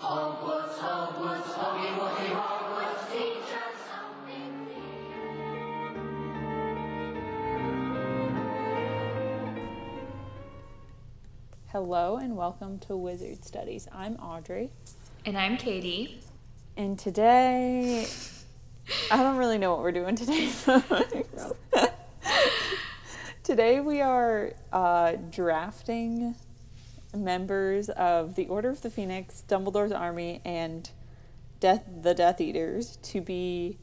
Hogwarts, Hogwarts, Hoggy Woggy Hogwarts, teach us something new. Hello and welcome to Wizard Studies. I'm Audrey, And I'm Katie. and today I don't really know what we're doing today. folks. today we are uh, drafting members of the Order of the Phoenix, Dumbledore's Army, and Death the Death Eaters to be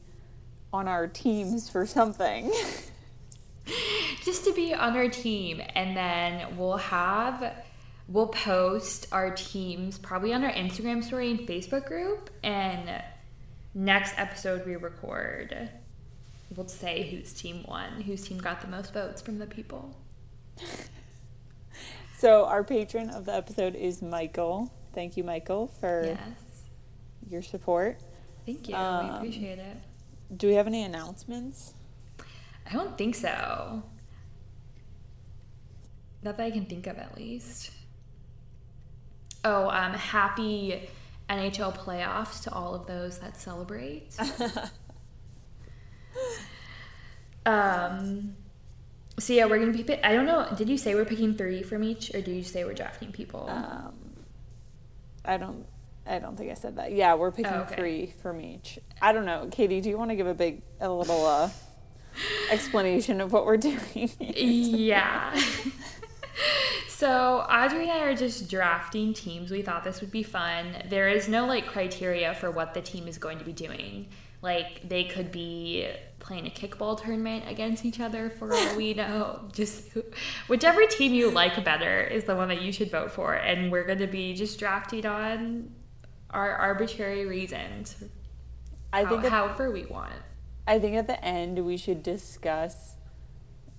on our teams for something. Just to be on our team. And then we'll have, we'll post our teams probably on our Instagram story and Facebook group. And next episode we record, we'll say whose team won, whose team got the most votes from the people. So our patron of the episode is Michael. Thank you, Michael, for Yes. your support. Thank you. Um, we appreciate it. Do we have any announcements? I don't think so. Not that I can think of, at least. Oh, um, happy NHL playoffs to all of those that celebrate. um, so yeah, we're gonna be. I don't know. Did you say we're picking three from each, or did you say we're drafting people? Um, I don't. I don't think I said that. Yeah, we're picking Oh, okay. three from each. I don't know, Katie. Do you want to give a big, a little uh, explanation of what we're doing? yeah. so Audrey and I are just drafting teams. We thought this would be fun. There is no like criteria for what the team is going to be doing. Like they could be playing a kickball tournament against each other for all we know. Just whichever team you like better is the one that you should vote for. And we're going to be just drafting on our arbitrary reasons. I how- think. At, however we want. I think at the end we should discuss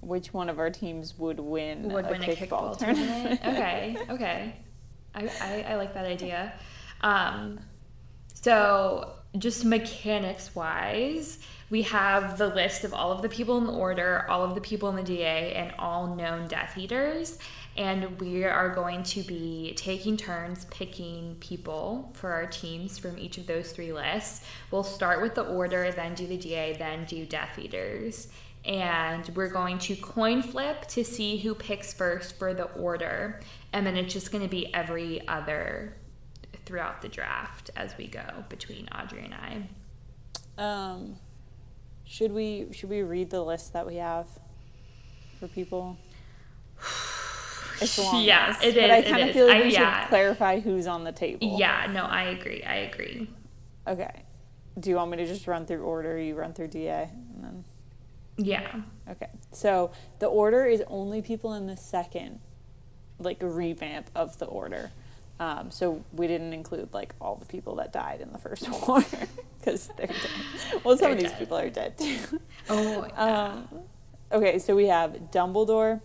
which one of our teams would win would a win a kickball, kickball tournament. tournament. okay, okay. I, I, I like that idea. Um, so, just mechanics wise, we have the list of all of the people in the order, all of the people in the DA, and all known Death Eaters. And we are going to be taking turns picking people for our teams from each of those three lists. We'll start with the order, then do the DA, then do Death Eaters and we're going to coin flip to see who picks first for the order and then it's just going to be every other throughout the draft as we go between audrey and i Um, should we should we read the list that we have for people? Yes, It's a long Yeah, list, it but I kind of feel like I- we yeah. should clarify who's on the table. yeah no i agree i agree Okay. Do you want me to just run through order? You run through DA, and then yeah okay. So the order is only people in the second, like revamp of the order. Um, so we didn't include like all the people that died in the first war because they're dead. Well, some They're of these dead. people are dead too. oh yeah. Um, okay, so we have Dumbledore,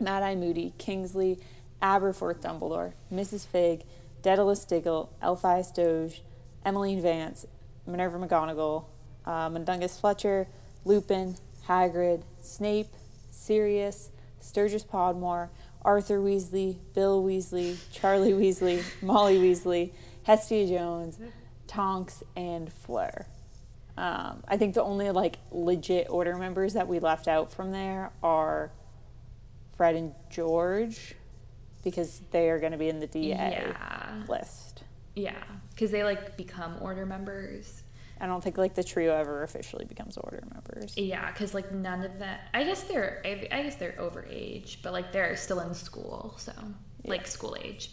Mad Eye Moody, Kingsley, Aberforth Dumbledore, Mrs. Figg, Daedalus Diggle, Elphias Doge, Emmeline Vance, Minerva McGonagall, uh, Mundungus Fletcher, Lupin, Hagrid, Snape, Sirius, Sturgis Podmore, Arthur Weasley, Bill Weasley, Charlie Weasley, Molly Weasley, Hestia Jones, Tonks, and Fleur. Um, I think the only like legit order members that we left out from there are Fred and George because they are going to be in the DA yeah list. yeah because they like become order members I don't think like the trio ever officially becomes order members. yeah because like none of that i guess they're I, I guess they're over age but like they're still in school so like school age.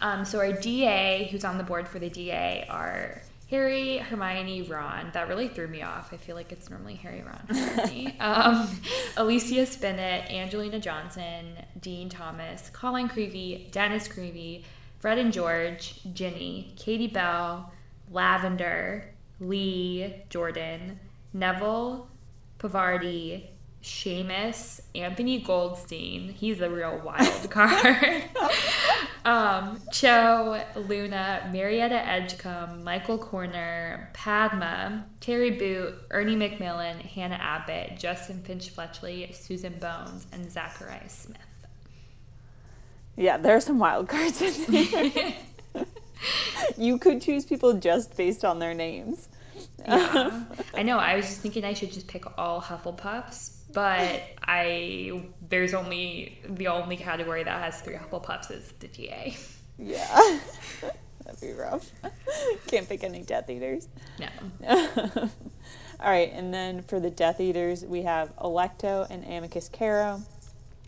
Um, so our da who's on the board for the da are harry hermione ron. That really threw me off. I feel like it's normally harry ron hermione. Um, alicia spinnet angelina johnson dean thomas colin creevey dennis creevey fred and george ginny katie bell lavender lee jordan neville Parvati, Seamus, Anthony Goldstein. He's a real wild card. um, Cho, Luna, Marietta Edgecombe, Michael Corner, Padma, Terry Boot, Ernie Macmillan, Hannah Abbott, Justin Finch Fletchley, Susan Bones, and Zachariah Smith. Yeah, there are some wild cards in there. you could choose people just based on their names. Yeah. I know. I was just thinking I should just pick all Hufflepuffs, but I there's only the only category that has three Hufflepuffs is the DA. Yeah. That'd be rough. Can't pick any Death Eaters. No. All right, and then for the Death Eaters, we have Alecto and Amicus Carrow,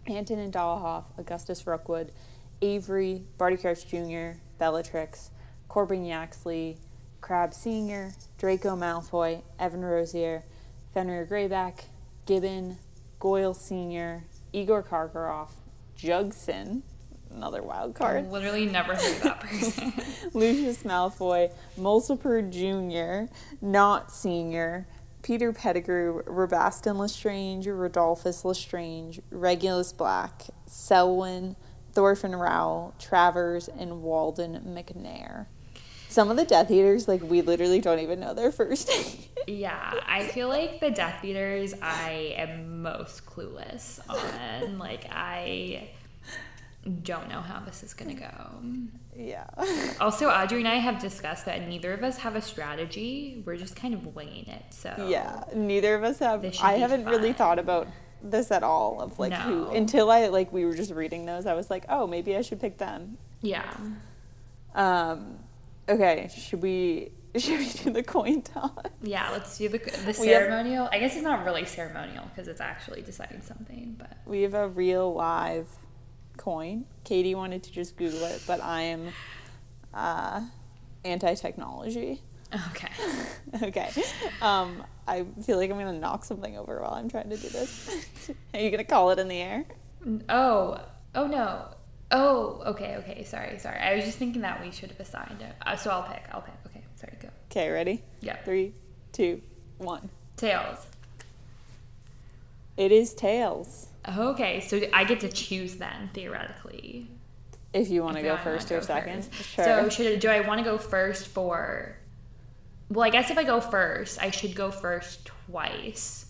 Anton and Dollhoff, Augustus Rookwood, Avery, Barty Crouch Jr., Bellatrix, Corban Yaxley, Crab Sr., Draco Malfoy, Evan Rosier, Fenrir Greyback, Gibbon, Goyle Sr., Igor Karkaroff, Jugson, another wild card, I've literally never heard of that person. Lucius Malfoy, Mulciber Jr., Not Sr., Peter Pettigrew, Rabastan Lestrange, Rodolphus Lestrange, Regulus Black, Selwyn, Thorfinn Rowle, Travers, and Walden Macnair. Some of the Death Eaters, like, we literally don't even know their first name. yeah, I feel like the Death Eaters I am most clueless on. Like I don't know how this is gonna go. yeah. Also, Audrey and I have discussed that neither of us have a strategy. We're just kind of winging it. So Yeah, neither of us have. I haven't really thought about this at all of like who until I like we were just reading those. I was like, oh, maybe I should pick them. yeah. Um, okay, should we should we do the coin toss? Yeah, let's do the the ceremonial. I guess it's not really ceremonial because it's actually deciding something, but We have a real live coin. Katie wanted to just Google it, but I am uh, anti-technology. Okay. okay. Um, I feel like I'm gonna knock something over while I'm trying to do this. Are you gonna call it in the air? Oh, oh no. Oh, okay, okay. Sorry, sorry. I was just thinking that we should have assigned it. Uh, so I'll pick. I'll pick. Okay, sorry. Go. Okay, ready? Yeah. Three, two, one. Tails. It is tails. Okay, so I get to choose then theoretically. If you want to go first or go second, sure. So should do I want to go first for? Well, I guess if I go first, I should go first twice.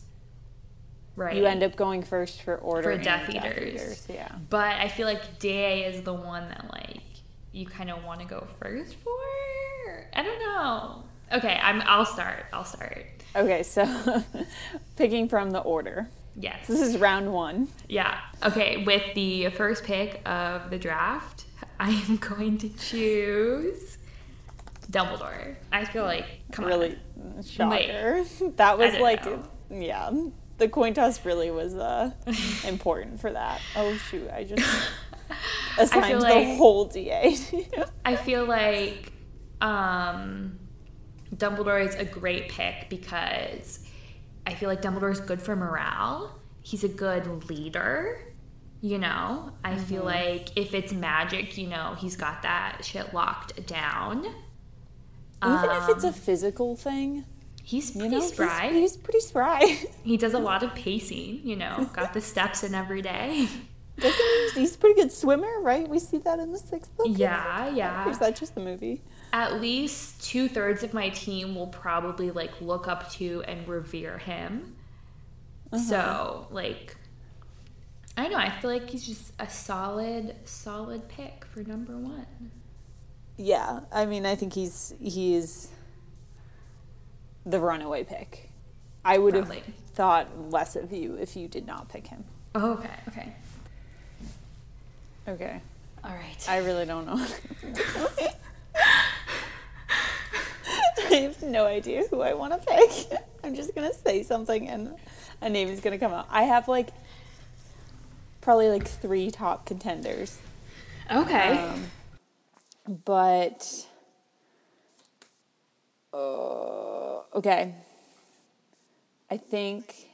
Right. you end up going first for order For and Death Eaters. Yeah. But I feel like Day is the one that like you kind of want to go first for. I don't know. Okay, I'm. I'll start. I'll start. Okay, so picking from the order. Yes. This is round one. Yeah. Okay. With the first pick of the draft, I am going to choose Dumbledore. I feel like come really on. shocker. That was like, know. yeah, the coin toss really was uh, important for that. Oh shoot, I just assigned the like- whole DA. I feel like um, Dumbledore is a great pick because I feel like Dumbledore is good for morale. He's a good leader. You know, I feel Mm-hmm. like if it's magic, you know, he's got that shit locked down. Even if it's a Um, physical thing, he's you pretty know, spry. He's, pretty spry. He does a lot of pacing, you know, got the steps in every day. Doesn't he? He's a pretty good swimmer, right? We see that in the sixth book. Yeah, yeah. Or is that just the movie? At least two thirds of my team will probably like look up to and revere him. So, like, I know. I feel like he's just a solid, solid pick for number one. Yeah, I mean, I think he's he's the runaway pick. I would have thought less of you if you did not pick him. Oh, okay, okay. Okay, All right. I really don't know. I have no idea who I want to pick. I'm just gonna say something and a name is gonna come out. I have like probably like three top contenders. okay. Um, but uh, okay, I think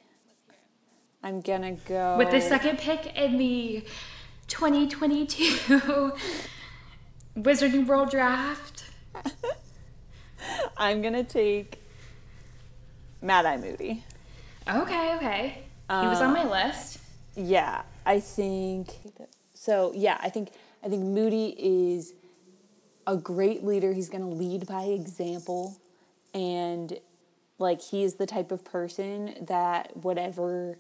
I'm gonna go With the second pick in the 2022 Wizarding World Draft. I'm gonna take Mad Eye Moody. Okay, okay. he was on my list. Yeah, I think so. Yeah, I think I think Moody is a great leader. He's going to lead by example, and like he is the type of person that whatever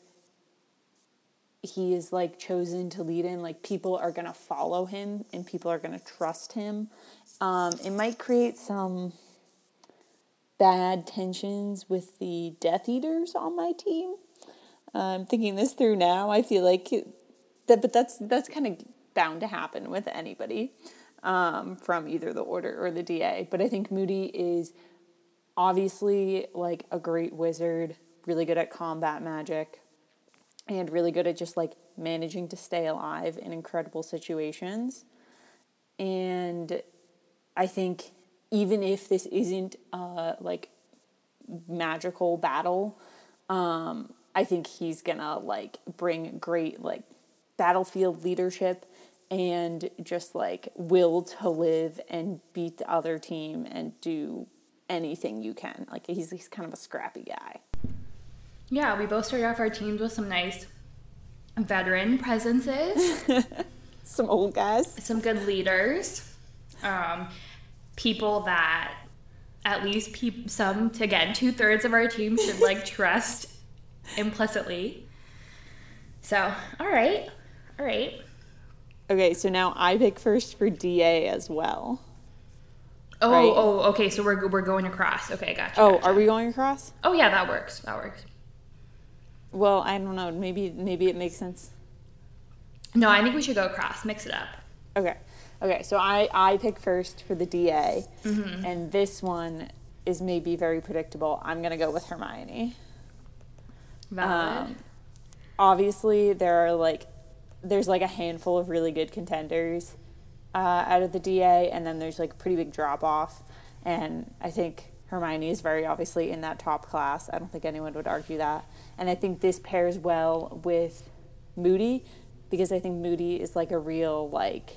he is like chosen to lead in, like people are gonna follow him and people are gonna trust him. Um, it might create some bad tensions with the Death Eaters on my team. I'm thinking this through now. I feel like that, but that's that's kind of bound to happen with anybody um, from either the Order or the DA. But I think Moody is obviously like a great wizard, really good at combat magic, and really good at just like managing to stay alive in incredible situations. And I think even if this isn't uh, like magical battle, um, I think he's gonna like bring great like battlefield leadership and just like will to live and beat the other team and do anything you can. Like he's he's kind of a scrappy guy. Yeah, we both started off our teams with some nice veteran presences, Some old guys. some good leaders, um, people that at least peop some again two thirds of our team should like trust implicitly. So, all right, all right. Okay, so now I pick first for DA as well. Oh, Right. oh, okay. So we're we're going across. Okay, gotcha. Oh, gotcha. are we going across? Oh yeah, that works. That works. Well, I don't know. Maybe maybe it makes sense. No, I think we should go across. Mix it up. Okay. Okay, so I I pick first for the DA, and this one is maybe very predictable. I'm gonna go with Hermione. Valid. Um, obviously, there are like there's like a handful of really good contenders uh, out of the DA, and then there's like a pretty big drop off. And I think Hermione is very obviously in that top class. I don't think anyone would argue that. And I think this pairs well with Moody because I think Moody is like a real like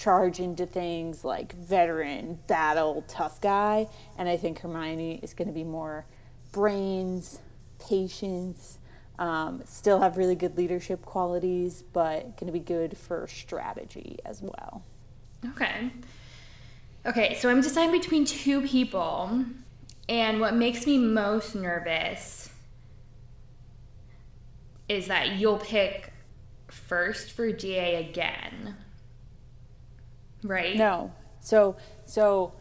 charge into things like veteran battle tough guy and i think hermione is going to be more brains patience um, still have really good leadership qualities but going to be good for strategy as well Okay. Okay, so I'm deciding between two people, and what makes me most nervous is that you'll pick first for DA again. Right? no so so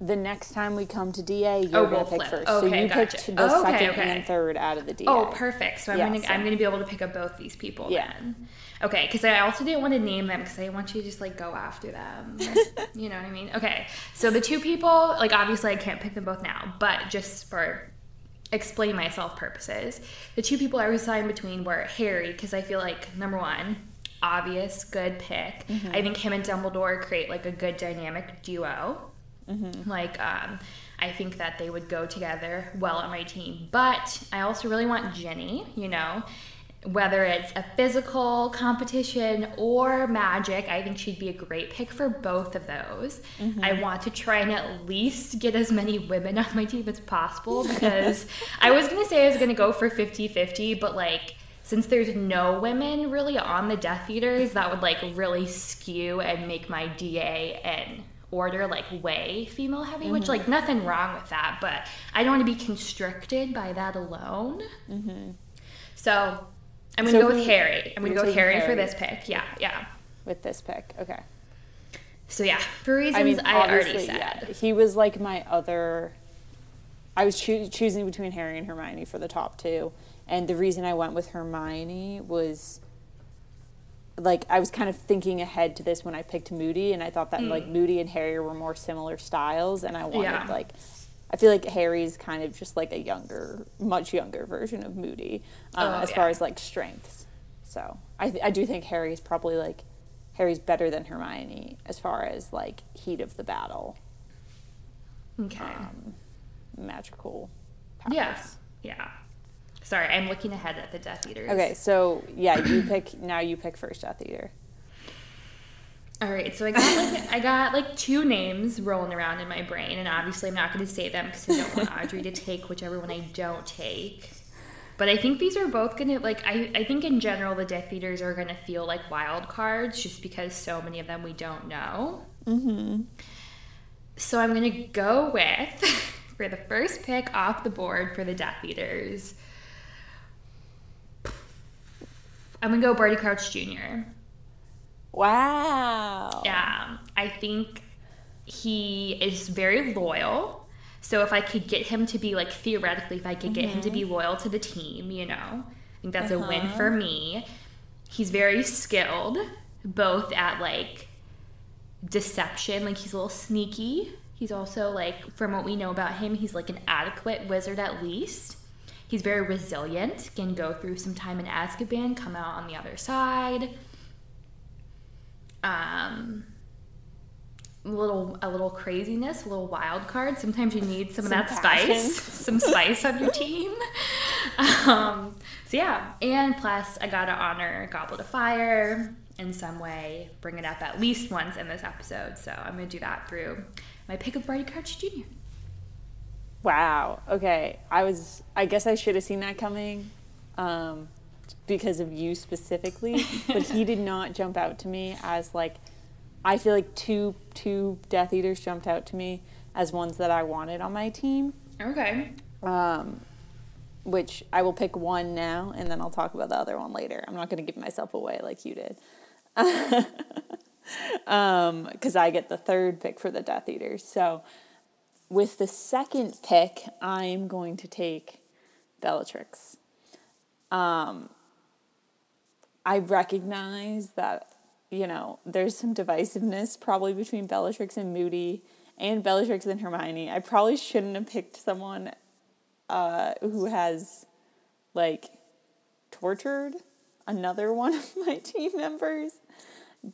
the next time we come to da oh, you're Oh, gonna pick flip. first so you gotcha. picked the Oh, okay, second okay. and third out of the da Oh, perfect. So I'm Yeah, gonna so- I'm gonna be able to pick up both these people Yeah. then. Okay, because I also didn't want to name them because I want you to just like go after them. you know what I mean? Okay, so the two people, like obviously I can't pick them both now, but just for explain myself purposes, the two people I was deciding between were Harry because I feel like number one, obvious good pick. Mm-hmm. I think him and Dumbledore create like a good dynamic duo. Like, um, I think that they would go together well on my team. But I also really want Ginny, you know, whether it's a physical competition or magic, I think she'd be a great pick for both of those. I want to try and at least get as many women on my team as possible because I was going to say I was going to go for 50 50, but like, since there's no women really on the Death Eaters, that would like really skew and make my DA and order like way female heavy, which like mm-hmm. nothing wrong with that, but I don't want to be constricted by that alone. Mm-hmm. So I'm gonna So go with Harry. I'm gonna go with taking Harry, for this pick. Yeah, yeah. with this pick okay So yeah, for reasons I, I already said. yeah. He was like my other. I was choo- choosing between Harry and Hermione for the top two, and the reason I went with Hermione was. Like I was kind of thinking ahead to this when I picked Moody, and I thought that like Moody and Harry were more similar styles, and I wanted Yeah. like, I feel like Harry's kind of just like a younger, much younger version of Moody, um, Oh, as far as like strengths. So I th- I do think Harry's probably like Harry's better than Hermione as far as like heat of the battle, Okay. um, magical powers. yeah. Yeah. Sorry, I'm looking ahead at the Death Eaters. Okay, so yeah, you pick now. You pick first Death Eater. All right, so I got like I got like two names rolling around in my brain, and obviously I'm not going to say them because I don't want Audrey to take whichever one I don't take. But I think these are both going to like I I think in general the Death Eaters are going to feel like wild cards just because so many of them we don't know. Mm-hmm. So I'm going to go with for the first pick off the board for the Death Eaters. I'm gonna go Barty Crouch Jr. Wow. Yeah, I think he is very loyal. So if I could get him to be like theoretically, if I could get him to be mm-hmm. loyal to the team, you know, I think that's a win uh-huh. for me. He's very skilled, both at like deception, like he's a little sneaky. He's also like, from what we know about him, he's like an adequate wizard at least. He's very resilient, can go through some time in Azkaban, come out on the other side. Um, a little a little craziness, a little wild card. Sometimes you need some, Some of that passion. spice, some spice on your team. Um, so yeah, and plus I gotta honor Goblet of Fire in some way, bring it up at least once in this episode. So I'm gonna do that through my pick of Barty Crouch Jr. Wow. Okay. I was. I guess I should have seen that coming, um, because of you specifically. but he did not jump out to me as like. I feel like two two Death Eaters jumped out to me as ones that I wanted on my team. Okay. Um, which I will pick one now, and then I'll talk about the other one later. I'm not going to give myself away like you did. um, because I get the third pick for the Death Eaters. So, with the second pick, I am going to take Bellatrix. Um, I recognize that, you know, there's some divisiveness probably between Bellatrix and Moody and Bellatrix and Hermione. I probably shouldn't have picked someone uh, who has, like, tortured another one of my team members.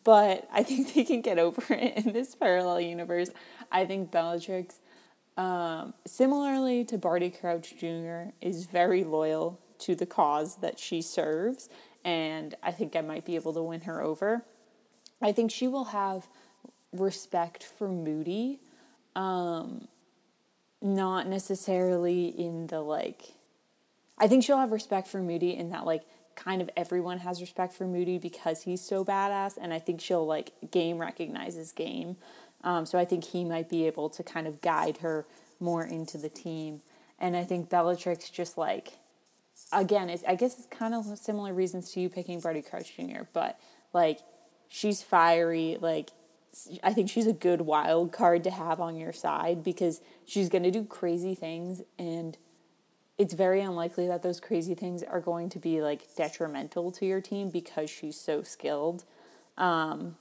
But I think they can get over it in this parallel universe. I think Bellatrix, um, similarly to Barty Crouch Jr., is very loyal to the cause that she serves. And I think I might be able to win her over. I think she will have respect for Moody, um, not necessarily in the like. I think she'll have respect for Moody in that like kind of everyone has respect for Moody because he's so badass, and I think she'll like game recognizes game. Um, so I think he might be able to kind of guide her more into the team, and I think Bellatrix just like again, it's, I guess it's kind of similar reasons to you picking Barty Crouch Jr., but like she's fiery. Like I think she's a good wild card to have on your side because she's going to do crazy things, and it's very unlikely that those crazy things are going to be like detrimental to your team because she's so skilled. Um,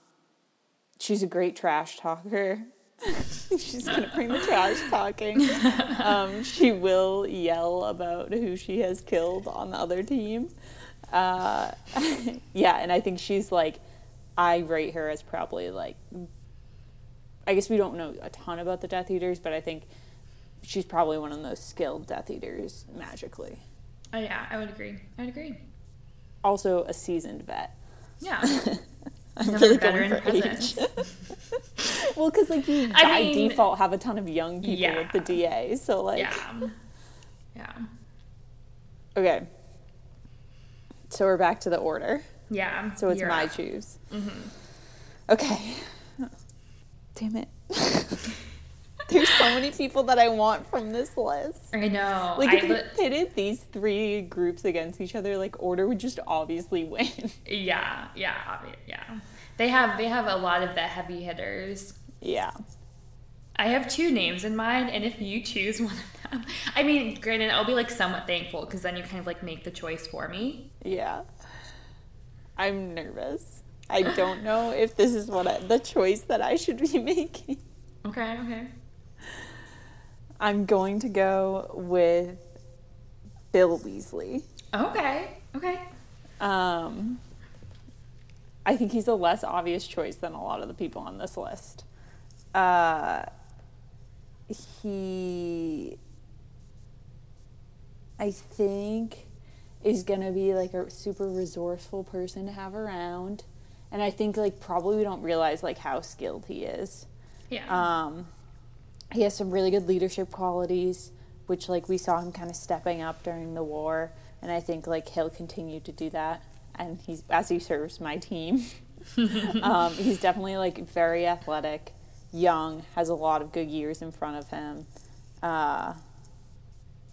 she's a great trash talker. she's gonna bring the trash talking. Um, she will yell about who she has killed on the other team. Uh, yeah, and I think she's like, I rate her as probably like, I guess we don't know a ton about the Death Eaters, but I think she's probably one of the most skilled Death Eaters magically. Oh yeah, I would agree. I would agree. Also, a seasoned vet. Yeah. I'm Another really going for age. well, because like you I by mean- default have a ton of young people Yeah. with the DA, so like yeah. Yeah. okay. So we're back to the order. Yeah. So it's my up. choose. Mm-hmm. Okay. Damn it. There's so many people that I want from this list. I know. Like I if you li- pitted these three groups against each other, like order would just obviously win. yeah, yeah, yeah. They have they have a lot of the heavy hitters. yeah. I have two names in mind, and if you choose one of them, I mean, granted, I'll be like somewhat thankful because then you kind of like make the choice for me. Yeah. I'm nervous. I don't know if this is what I, the choice that I should be making. Okay, okay. I'm going to go with Bill Weasley. Okay, okay. Um, I think he's a less obvious choice than a lot of the people on this list. Uh, he, I think, is gonna be like a super resourceful person to have around, and I think like probably we don't realize like how skilled he is. Yeah. Um, he has some really good leadership qualities, which like we saw him kind of stepping up during the war, and I think like he'll continue to do that. And he's as he serves my team, um, he's definitely like very athletic, young, has a lot of good years in front of him. Uh,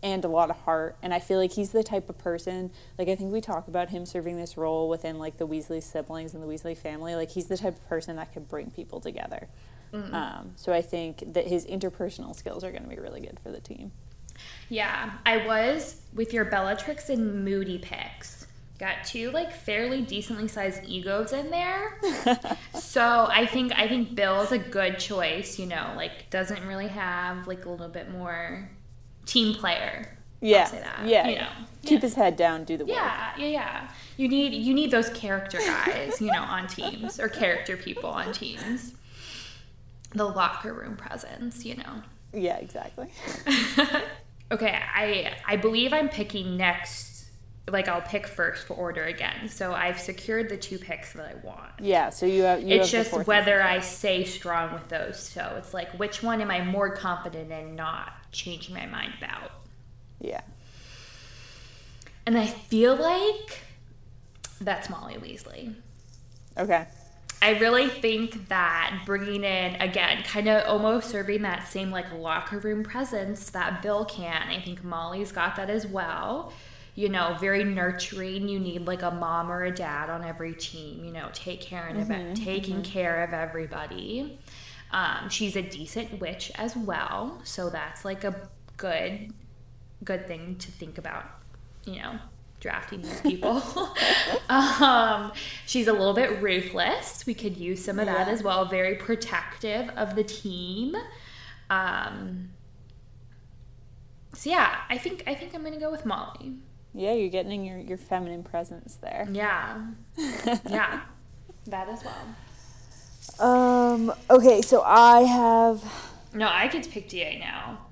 and a lot of heart. And I feel like he's the type of person, like, I think we talk about him serving this role within, like, the Weasley siblings and the Weasley family. Like, he's the type of person that could bring people together. Um, so I think that his interpersonal skills are going to be really good for the team. Yeah, I was with your Bellatrix and Moody picks. Got two like fairly decently sized egos in there. so I think I think Bill's a good choice, you know, like doesn't really have like a little bit more team player. Yeah. that, yeah. you yeah. know. Keep his head down, do the work. Yeah, yeah, yeah. You need you need those character guys, you know, on teams or character people on teams. The locker room presence, you know. Yeah, exactly. Okay, I I believe I'm picking next. Like I'll pick first for order again. So I've secured the two picks that I want. Yeah, so you have. You it's have just whether. I stay strong with those. So it's like which one am I more confident in not changing my mind about? Yeah. And I feel like that's Molly Weasley. Okay. I really think that bringing in again, kind of almost serving that same like locker room presence that Bill can. I think Molly's got that as well. You know, very nurturing. You need like a mom or a dad on every team. You know, take care of it, taking care of everybody. Um, she's a decent witch as well, so that's like a good, good thing to think about. You know, drafting these people. um, she's a little bit ruthless. We could use some of that Yeah. as well. Very protective of the team. Um, so yeah, I think I think I'm gonna go with Molly. Yeah, you're getting your, your feminine presence there. Yeah, yeah, that as well. Um. Okay, so I have. No, I get to pick DA now.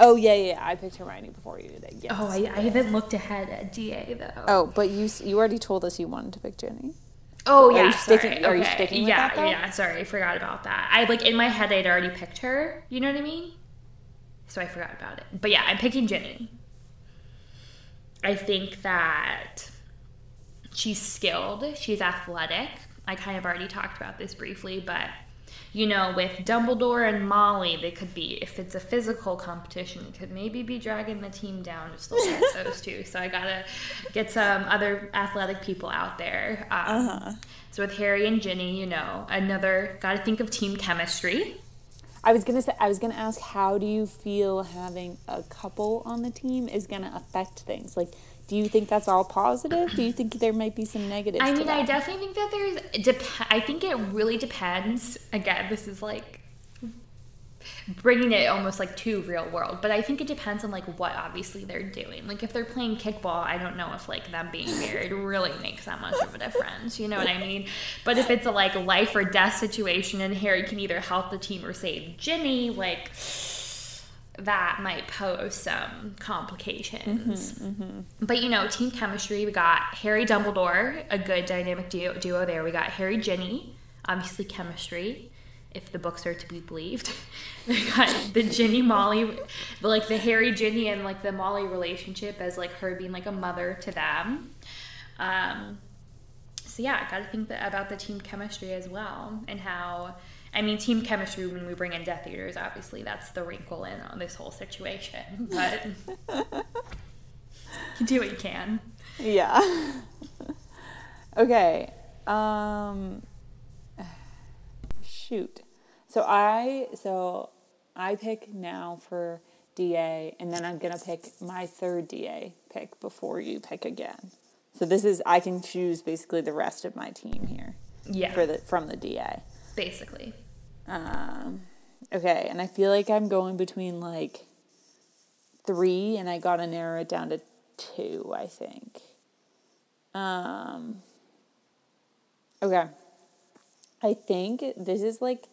Oh yeah, yeah. I picked Hermione before you did. Yes. Oh, I, I haven't looked ahead at DA though. Oh, but you you already told us you wanted to pick Ginny. Oh Are yeah, you sticking- sorry. are you okay. sticking with yeah, that? Yeah, sorry, I forgot about that. I like in my head I'd already picked her. You know what I mean? So I forgot about it. But yeah, I'm picking Ginny. I think that she's skilled. She's athletic. I kind of already talked about this briefly, but you know, with Dumbledore and Molly, they could be if it's a physical competition, it could maybe be dragging the team down just a little bit. Those two. So I gotta get some other athletic people out there. Um, So with Harry and Ginny, you know, another got to think of team chemistry. I was gonna say. I was gonna ask, how do you feel having a couple on the team is gonna affect things? Like, do you think that's all positive? Do you think there might be some negatives? I mean, I definitely think that there's. Dep- I think it really depends. Again, this is like bringing it almost like to real world, but I think it depends on like what obviously they're doing. Like if they're playing kickball, I don't know if like them being married really makes that much of a difference. You know what I mean? But if it's a like life or death situation and Harry can either help the team or save Ginny, like that might pose some complications. But you know, team chemistry, we got Harry Dumbledore, a good dynamic duo, duo there. We got Harry Ginny, obviously chemistry, if the books are to be believed. we got the Ginny Molly, like the Harry Ginny and like the Molly relationship as like her being like a mother to them. Um, so yeah, I got to think that, about the team chemistry as well and how. I mean, team chemistry when we bring in Death Eaters, obviously that's the wrinkle in on this whole situation. But you do what you can. Yeah. okay. Um shoot. So I so I pick now for DA and then I'm going to pick my third DA pick before you pick again. So this is I can choose basically the rest of my team here Yeah, for the from the DA. Basically. Um, okay, and I feel like I'm going between like three, and I gotta narrow it down to two. I think. Um. Okay. I think this is like.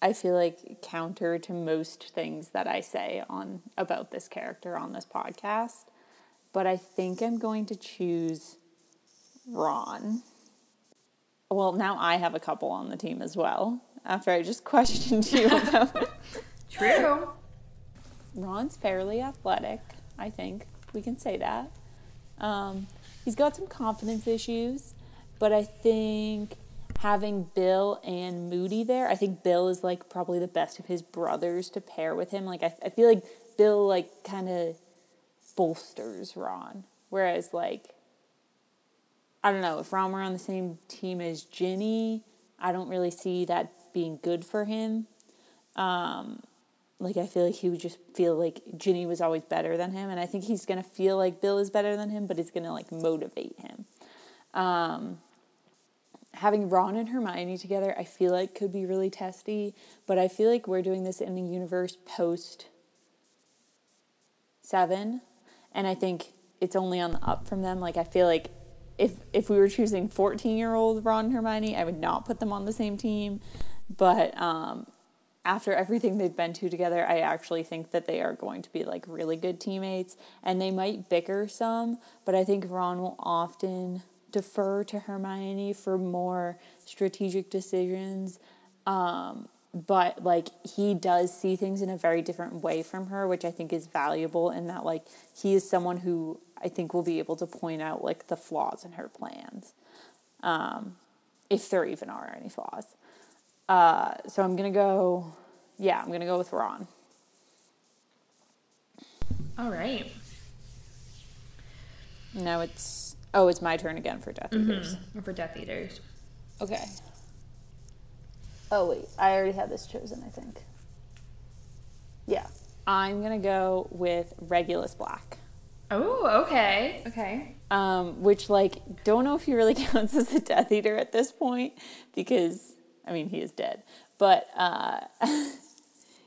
I feel like counter to most things that I say on about this character on this podcast, but I think I'm going to choose Ron. Well, now I have a couple on the team as well. After I just questioned you about it. True. Ron's fairly athletic, I think. We can say that. Um, he's got some confidence issues, but I think having Bill and Moody there, I think Bill is like probably the best of his brothers to pair with him. Like I, I feel like Bill like kind of bolsters Ron, whereas like I don't know if Ron were on the same team as Ginny, I don't really see that being good for him. Um, like I feel like he would just feel like Ginny was always better than him, and I think he's gonna feel like Bill is better than him, but it's gonna like motivate him. Um, having Ron and Hermione together, I feel like could be really testy, but I feel like we're doing this in the universe post seven, and I think it's only on the up from them. Like I feel like if if we were choosing fourteen year old Ron and Hermione, I would not put them on the same team, but um, after everything they've been to together, I actually think that they are going to be like really good teammates, and they might bicker some, but I think Ron will often defer to Hermione for more strategic decisions. Um, but like he does see things in a very different way from her, which I think is valuable in that like he is someone who I think we'll be able to point out like the flaws in her plans, um, if there even are any flaws. Uh, so I'm gonna go, yeah, I'm gonna go with Ron. All right. Now it's oh, it's my turn again for Death Eaters. For Death Eaters. Okay. Oh wait, I already have this chosen. I think. Yeah, I'm gonna go with Regulus Black. Oh, okay. Okay. um, which like don't know if he really counts as a Death Eater at this point because I mean he is dead, but uh,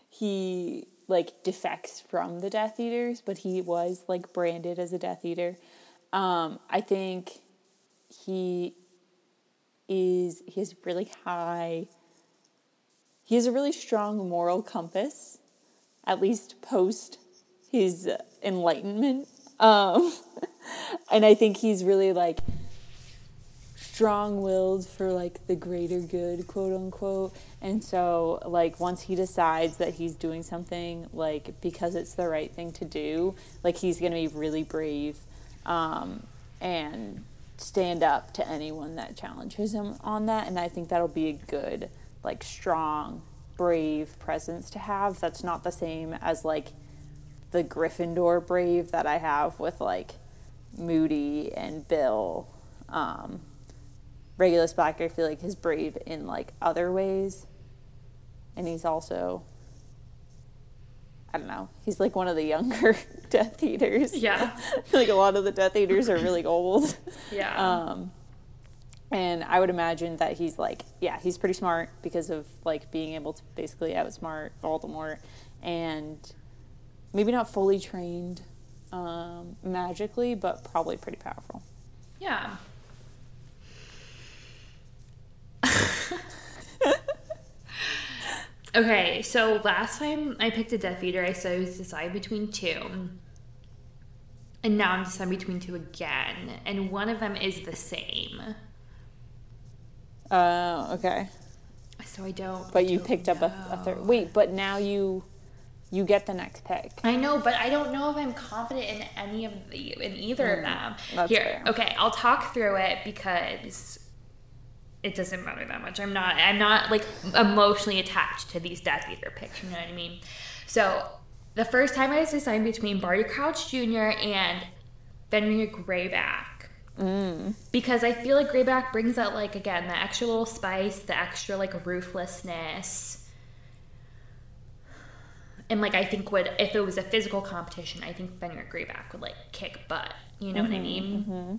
he like defects from the Death Eaters, but he was like branded as a Death Eater. Um, I think he is he has really high. He has a really strong moral compass, at least post his enlightenment. Um, and I think he's really like strong willed for like the greater good, quote unquote. And so, like, once he decides that he's doing something, like, because it's the right thing to do, like, he's going to be really brave um, and stand up to anyone that challenges him on that. And I think that'll be a good, like, strong, brave presence to have. That's not the same as, like, the Gryffindor brave that I have with, like, Moody and Bill. Um, Regulus Black, I feel like, is brave in like other ways, and he's also, I don't know, he's like one of the younger Death Eaters. Yeah. I feel like a lot of the Death Eaters are really old. Yeah. Um, and I would imagine that he's like, yeah, he's pretty smart because of like being able to basically outsmart Voldemort, and maybe not fully trained um, magically, but probably pretty powerful. yeah. okay, so last time I picked a Death Eater, I said I was deciding between two. And now I'm deciding between two again. And one of them is the same. Oh, okay. So I don't. But you don't picked up a, a third. Wait, but now you you get the next pick. I know, but I don't know if I'm confident in any of the in either of them. Mm, that's Here, fair. okay, I'll talk through it because it doesn't matter that much. I'm not I'm not like emotionally attached to these Death Eater picks. You know what I mean? So the first time I was deciding between Barty Crouch Jr. and Fenrir Greyback. Mm. Because I feel like Greyback brings that like again the extra little spice, the extra like ruthlessness and like I think would if it was a physical competition, I think Fenrir Greyback would like kick butt. You know what I mm-hmm, mean? Mm-hmm.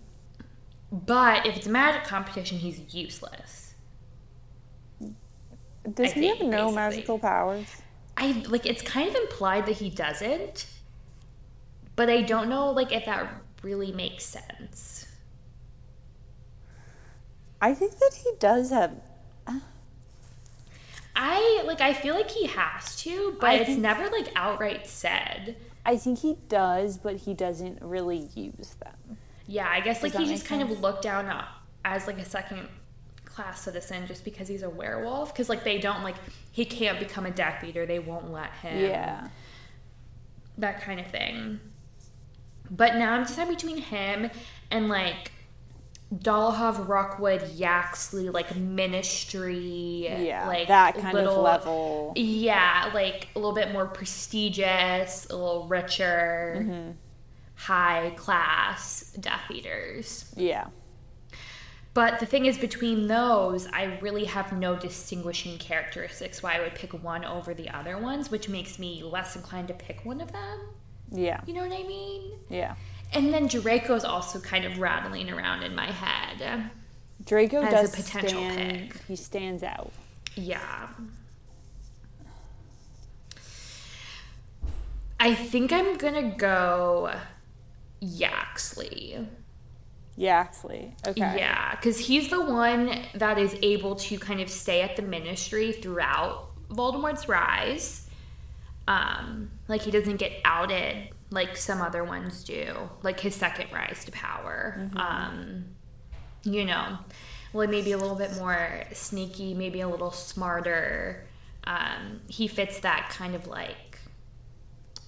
But if it's a magic competition, he's useless. Does I he have no basically. magical powers? I like it's kind of implied that he doesn't, but I don't know like if that really makes sense. I think that he does have. I like I feel like he has to, but I it's think- never like outright said. I think he does, but he doesn't really use them. Yeah, I guess like he just kind of looked down as like a second class citizen just because he's a werewolf. Because like they don't like he can't become a Death Eater. They won't let him. Yeah. that kind of thing. But now I'm deciding between him and like Dolohov, Rookwood, Yaxley, like ministry, Yeah, like that kind little- of level. Yeah, like a little bit more prestigious, a little richer, Mm-hmm. high class Death Eaters. Yeah. But the thing is, between those, I really have no distinguishing characteristics why I would pick one over the other ones, which makes me less inclined to pick one of them. Yeah. You know what I mean? Yeah. And then Draco's also kind of rattling around in my head. Draco As a does potential stand. pick. He stands out. Yeah. I think I'm gonna go Yaxley. Yaxley. Okay. Yeah, because he's the one that is able to kind of stay at the ministry throughout Voldemort's rise. Um, like he doesn't get outed like some other ones do, like his second rise to power. Um, you know, like maybe a little bit more sneaky, maybe a little smarter. Um, he fits that kind of like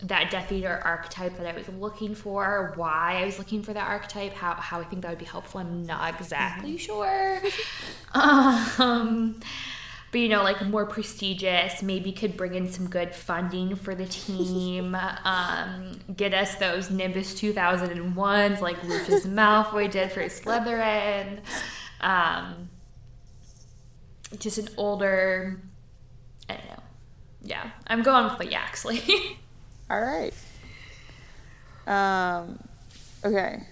that Death Eater archetype that I was looking for, why I was looking for that archetype, how, how I think that would be helpful, I'm not exactly sure. um, but you know, like more prestigious, maybe could bring in some good funding for the team, um, get us those Nimbus 2001s like Lucius Malfoy did for Slytherin. Um, just an older, I don't know. Yeah, I'm going for Yaxley. All right. Um. Okay.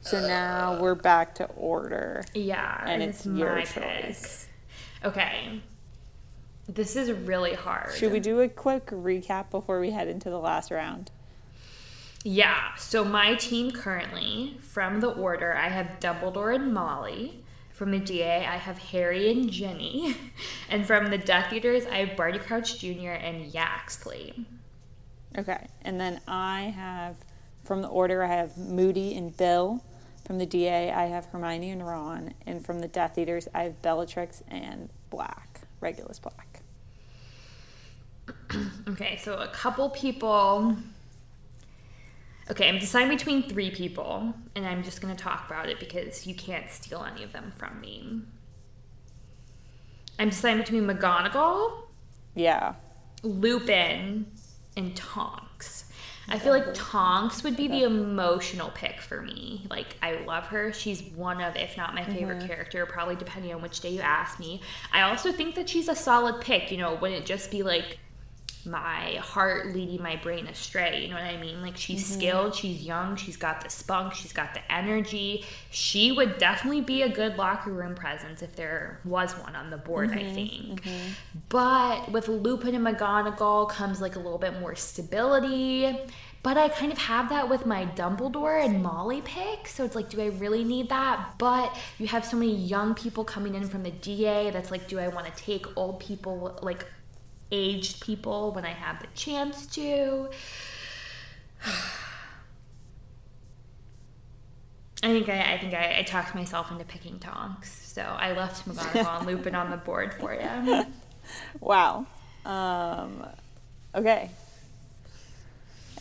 So now we're back to order. Yeah, And it's, it's your my choice. pick. Okay. This is really hard. Should we do a quick recap before we head into the last round? Yeah. So my team currently, from the order, I have Dumbledore and Molly. From the DA, I have Harry and Ginny. And from the Death Eaters, I have Barty Crouch Jr. and Yaxley. Okay. And then I have, from the order, I have Moody and Bill. From the DA, I have Hermione and Ron. And from the Death Eaters, I have Bellatrix and Black, Regulus Black. Okay, so a couple people. Okay, I'm deciding between three people, and I'm just going to talk about it because you can't steal any of them from me. I'm deciding between McGonagall, Yeah. Lupin, and Tonks. I feel like Tonks would be the emotional pick for me. Like, I love her. She's one of, if not my favorite mm-hmm. character, probably depending on which day you ask me. I also think that she's a solid pick. You know, wouldn't it just be like my heart leading my brain astray? You know what I mean? Like, she's mm-hmm. skilled, she's young, she's got the spunk, she's got the energy. She would definitely be a good locker room presence if there was one on the board, I mm-hmm. think. Mm-hmm. But with Lupin and McGonagall comes like a little bit more stability. But I kind of have that with my Dumbledore and Molly pick. So it's like, do I really need that? But you have so many young people coming in from the DA that's like, do I want to take old people, like aged people, when I have the chance to? I think I, I think I, I talked myself into picking Tonks. So I left McGonagall Lupin on the board for you. Wow. Um, okay.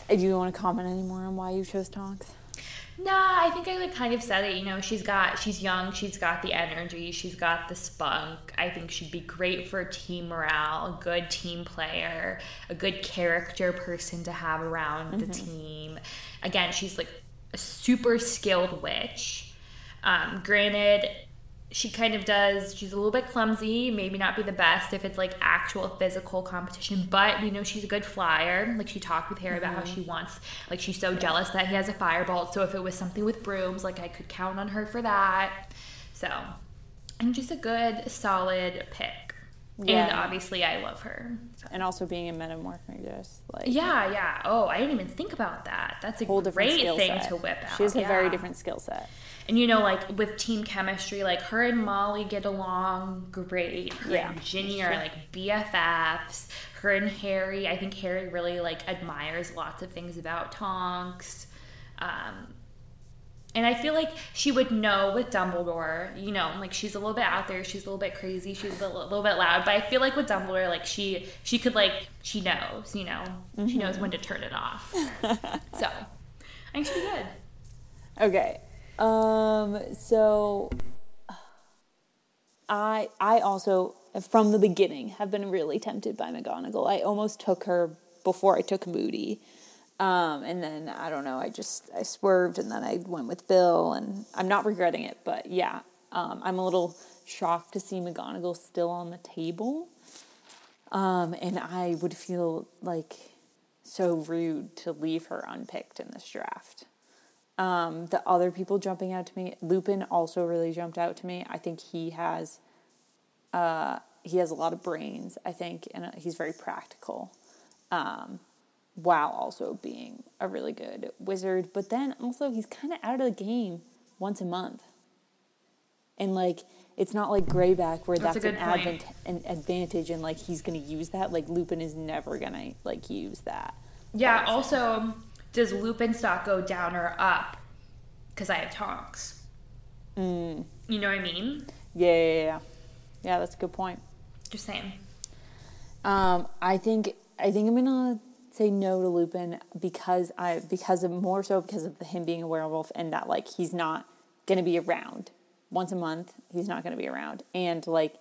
Do you want to comment anymore on why you chose Tonks? Nah, I think I like kind of said it. You know, she's got, she's young, she's got the energy, she's got the spunk. I think she'd be great for team morale, a good team player, a good character person to have around the team. Again, she's like a super skilled witch. Um, granted, she kind of does, she's a little bit clumsy, maybe not be the best if it's like actual physical competition, but we know she's a good flyer. Like she talked with Harry about how she mm-hmm. wants, like she's so jealous that he has a firebolt. So if it was something with brooms, like I could count on her for that. So I'm just a good, solid pick. yeah. And obviously, I love her. So- And also being a metamorphosis, like Yeah, yeah. Oh, I didn't even think about that. That's a whole different great skill thing set. to whip out. She has a very different skill set. And you know, like with team chemistry, like her and Molly get along great. Her Yeah, and Ginny are like BFFs. Her and Harry, I think Harry really like admires lots of things about Tonks. Um, and I feel like she would know with Dumbledore, you know, like she's a little bit out there, she's a little bit crazy, she's a little, little bit loud, but I feel like with Dumbledore, like she she could like she knows, you know, she Mm-hmm. knows when to turn it off. so I think she'd be good. Okay. Um, so I I also from the beginning have been really tempted by McGonagall. I almost took her before I took Moody. Um, and then I don't know, I just I swerved and then I went with Bill and I'm not regretting it, but yeah. Um, I'm a little shocked to see McGonagall still on the table. Um, and I would feel like so rude to leave her unpicked in this draft. Um, the other people jumping out to me, Lupin also really jumped out to me. I think he has, uh, he has a lot of brains. I think, and uh, he's very practical, um, while also being a really good wizard. But then also he's kind of out of the game once a month, and like it's not like Greyback where That's that's, an, advent, an advantage, and like he's gonna use that. Like Lupin is never gonna like use that. Yeah. Also, does Lupin stock go down or up? Because I have Tonks. Mm. You know what I mean? Yeah, yeah, yeah, yeah. That's a good point. Just saying. Um, I think I think I'm gonna say no to Lupin because I because of more so because of him being a werewolf and that like he's not gonna be around once a month. He's not gonna be around, and like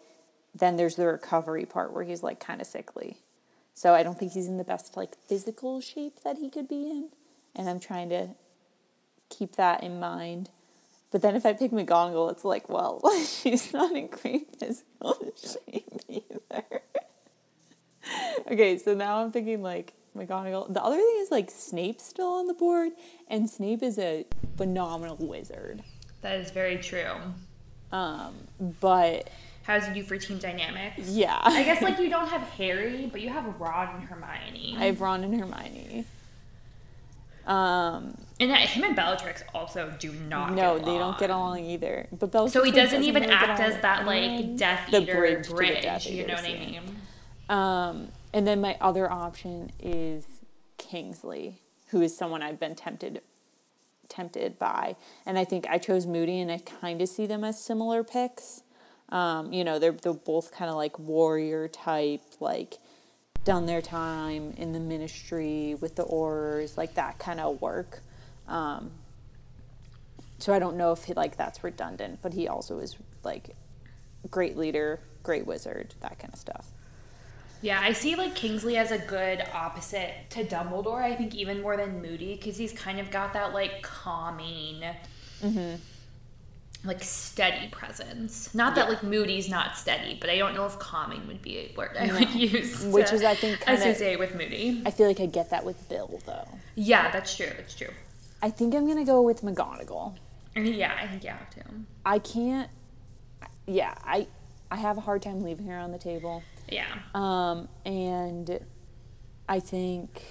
then there's the recovery part where he's like kind of sickly. So I don't think he's in the best like physical shape that he could be in, and I'm trying to keep that in mind. But then if I pick McGonagall, it's like, well, she's not in great physical shape either. okay, so now I'm thinking like McGonagall. The other thing is like Snape's still on the board, and Snape is a phenomenal wizard. That is very true. Um, but How does he do for team dynamics? yeah, I guess like you don't have Harry, but you have Ron and Hermione. I have Ron and Hermione. Um, and that, him and Bellatrix also do not. no, get they don't get along either. But Bellatrix So he like, doesn't even act as that like. Death The Eater bridge bridge. to Death you know what I mean? Um, and then my other option is Kingsley, who is someone I've been tempted tempted by, and I think I chose Moody, and I kind of see them as similar picks. Um, you know, they're they're both kind of like warrior type, like done their time in the ministry with the Aurors, like that kind of work. Um, so I don't know if he, like that's redundant, but he also is like great leader, great wizard, that kind of stuff. Yeah, I see like Kingsley as a good opposite to Dumbledore. I think even more than Moody because he's kind of got that like calming, Mm-hmm. Like steady presence. Not that like Moody's not steady, but I don't know if calming would be a word I would use. Which to is, I think, kinda- with Moody. I feel like I get that with Bill though. Yeah, that's true. That's true. I think I'm gonna go with McGonagall. Yeah, I think you have to. I can't. Yeah, I I have a hard time leaving her on the table. Yeah. Um, and I think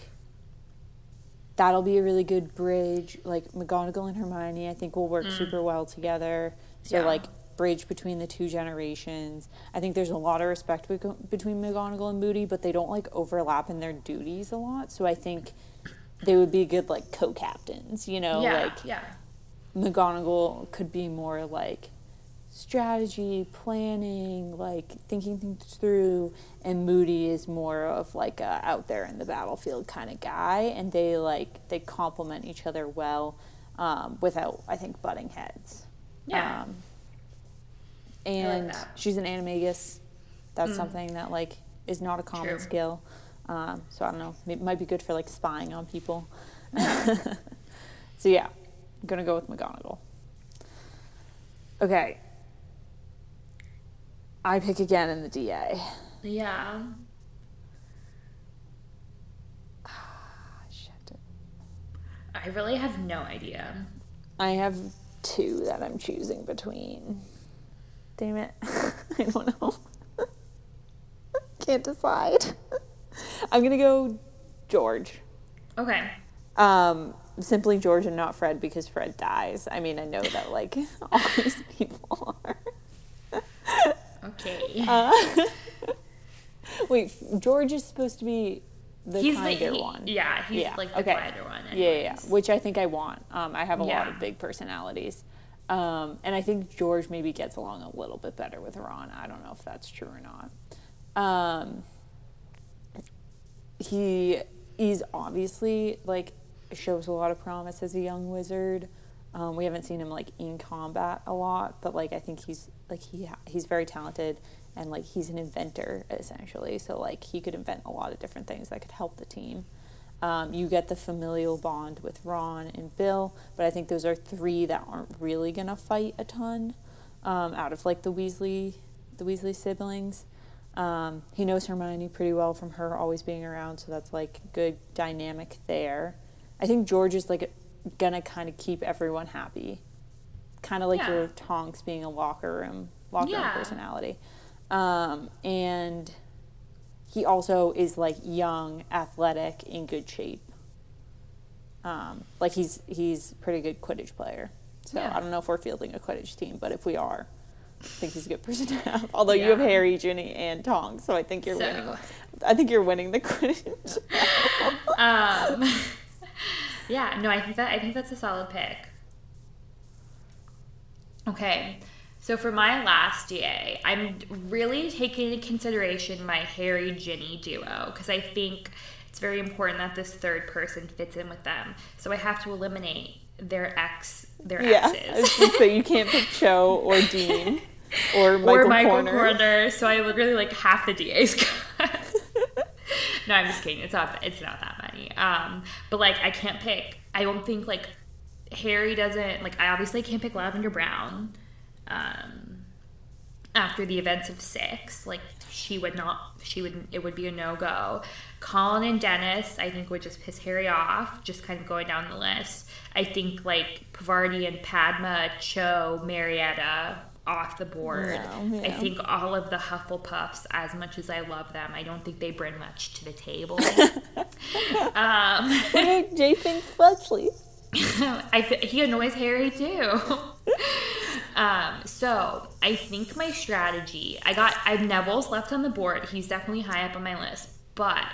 that'll be a really good bridge. Like McGonagall and Hermione, I think will work mm. super well together. So Yeah. like bridge between the two generations. I think there's a lot of respect between McGonagall and Moody, but they don't like overlap in their duties a lot. So I think they would be good like co-captains. You know, yeah. like yeah. McGonagall could be more like strategy, planning, like thinking things through, and Moody is more of like a out there in the battlefield kind of guy, and they like they complement each other well um, without I think butting heads. Yeah. Um, and that. she's an animagus. That's something that like is not a common True. skill. Um, so I don't know. It might be good for like spying on people. so yeah, I'm gonna go with McGonagall. Okay. I pick again in the DA. Yeah. Shit. I really have no idea. I have two that I'm choosing between. Damn it. I don't know. Can't decide. I'm gonna go George. Okay. Um, simply George and not Fred because Fred dies. I mean, I know that like all these people are. Okay. Uh, Wait, George is supposed to be the he's kinder the he- one. Yeah, he's Yeah, like the okay. quieter one. Yeah, yeah, yeah, which I think I want. Um, I have a lot of big personalities. Um, and I think George maybe gets along a little bit better with Ron. I don't know if that's true or not. Um, he is obviously like shows a lot of promise as a young wizard. Um, we haven't seen him like in combat a lot, but like I think he's like he ha- he's very talented and like he's an inventor essentially. So like he could invent a lot of different things that could help the team. Um, you get the familial bond with Ron and Bill, but I think those are three that aren't really gonna fight a ton um, out of like the Weasley the Weasley siblings. Um, he knows Hermione pretty well from her always being around, so that's like good dynamic there. I think George is like gonna kind of keep everyone happy, kind of like Yeah. your Tonks being a locker room locker room personality, um, and he also is like young, athletic, in good shape. Um, like he's he's pretty good Quidditch player. So Yeah. I don't know if we're fielding a Quidditch team, but if we are, I think he's a good person to have. Although you have Harry, Ginny, and Tonks, so I think you're So- winning. I think you're winning the Quidditch. Um, yeah, no, I think that I think that's a solid pick. Okay, so for my last DA, I'm really taking into consideration my Harry Ginny duo because I think it's very important that this third person fits in with them. So I have to eliminate their ex, their yeah, exes. gonna you can't pick Cho or Dean or Michael, or Michael Corner. Corner. So I literally like half the DA's got. no, I'm just kidding. It's not. It's not that many. Um, but like I can't pick. I don't think like Harry doesn't like. I obviously can't pick Lavender Brown. Um, after the events of six, like she would not. She would. It would be a no go. Colin and Dennis, I think, would just piss Harry off. Just kind of going down the list. I think like Parvati and Padma, Cho, Marietta off the board. No, I think all of the Hufflepuffs, as much as I love them, I don't think they bring much to the table. um, Jason Fletchley. I he annoys Harry too. um, so I think my strategy. I got. I have Neville's left on the board. He's definitely high up on my list, but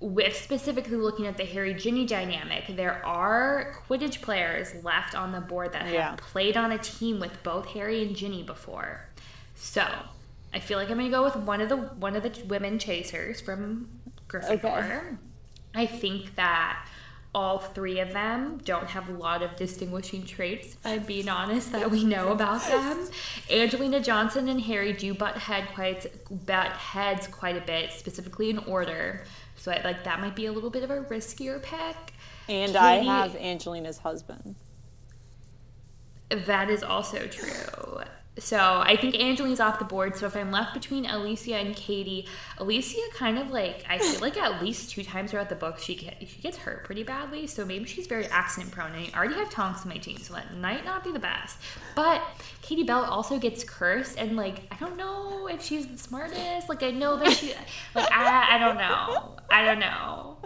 with specifically looking at the Harry Ginny dynamic, there are Quidditch players left on the board that have Yeah. played on a team with both Harry and Ginny before. So I feel like I'm gonna go with one of the one of the women chasers from Gryffindor. I think that all three of them don't have a lot of distinguishing traits, if I'm being honest, that we know about them. Angelina Johnson and Harry do butt head quite butt heads quite a bit, specifically in order. So I, like that might be a little bit of a riskier pick. And I Katie- have Angelina's husband. That is also true. So I think Angelina's off the board. So if I'm left between Alicia and Katie, Alicia kind of like I feel like at least two times throughout the book she get, she gets hurt pretty badly. So maybe she's very accident prone. And I already have Tonks on my team, so that might not be the best. But Katie Bell also gets cursed, and like I don't know if she's the smartest. Like I know that she like I I don't know I don't know.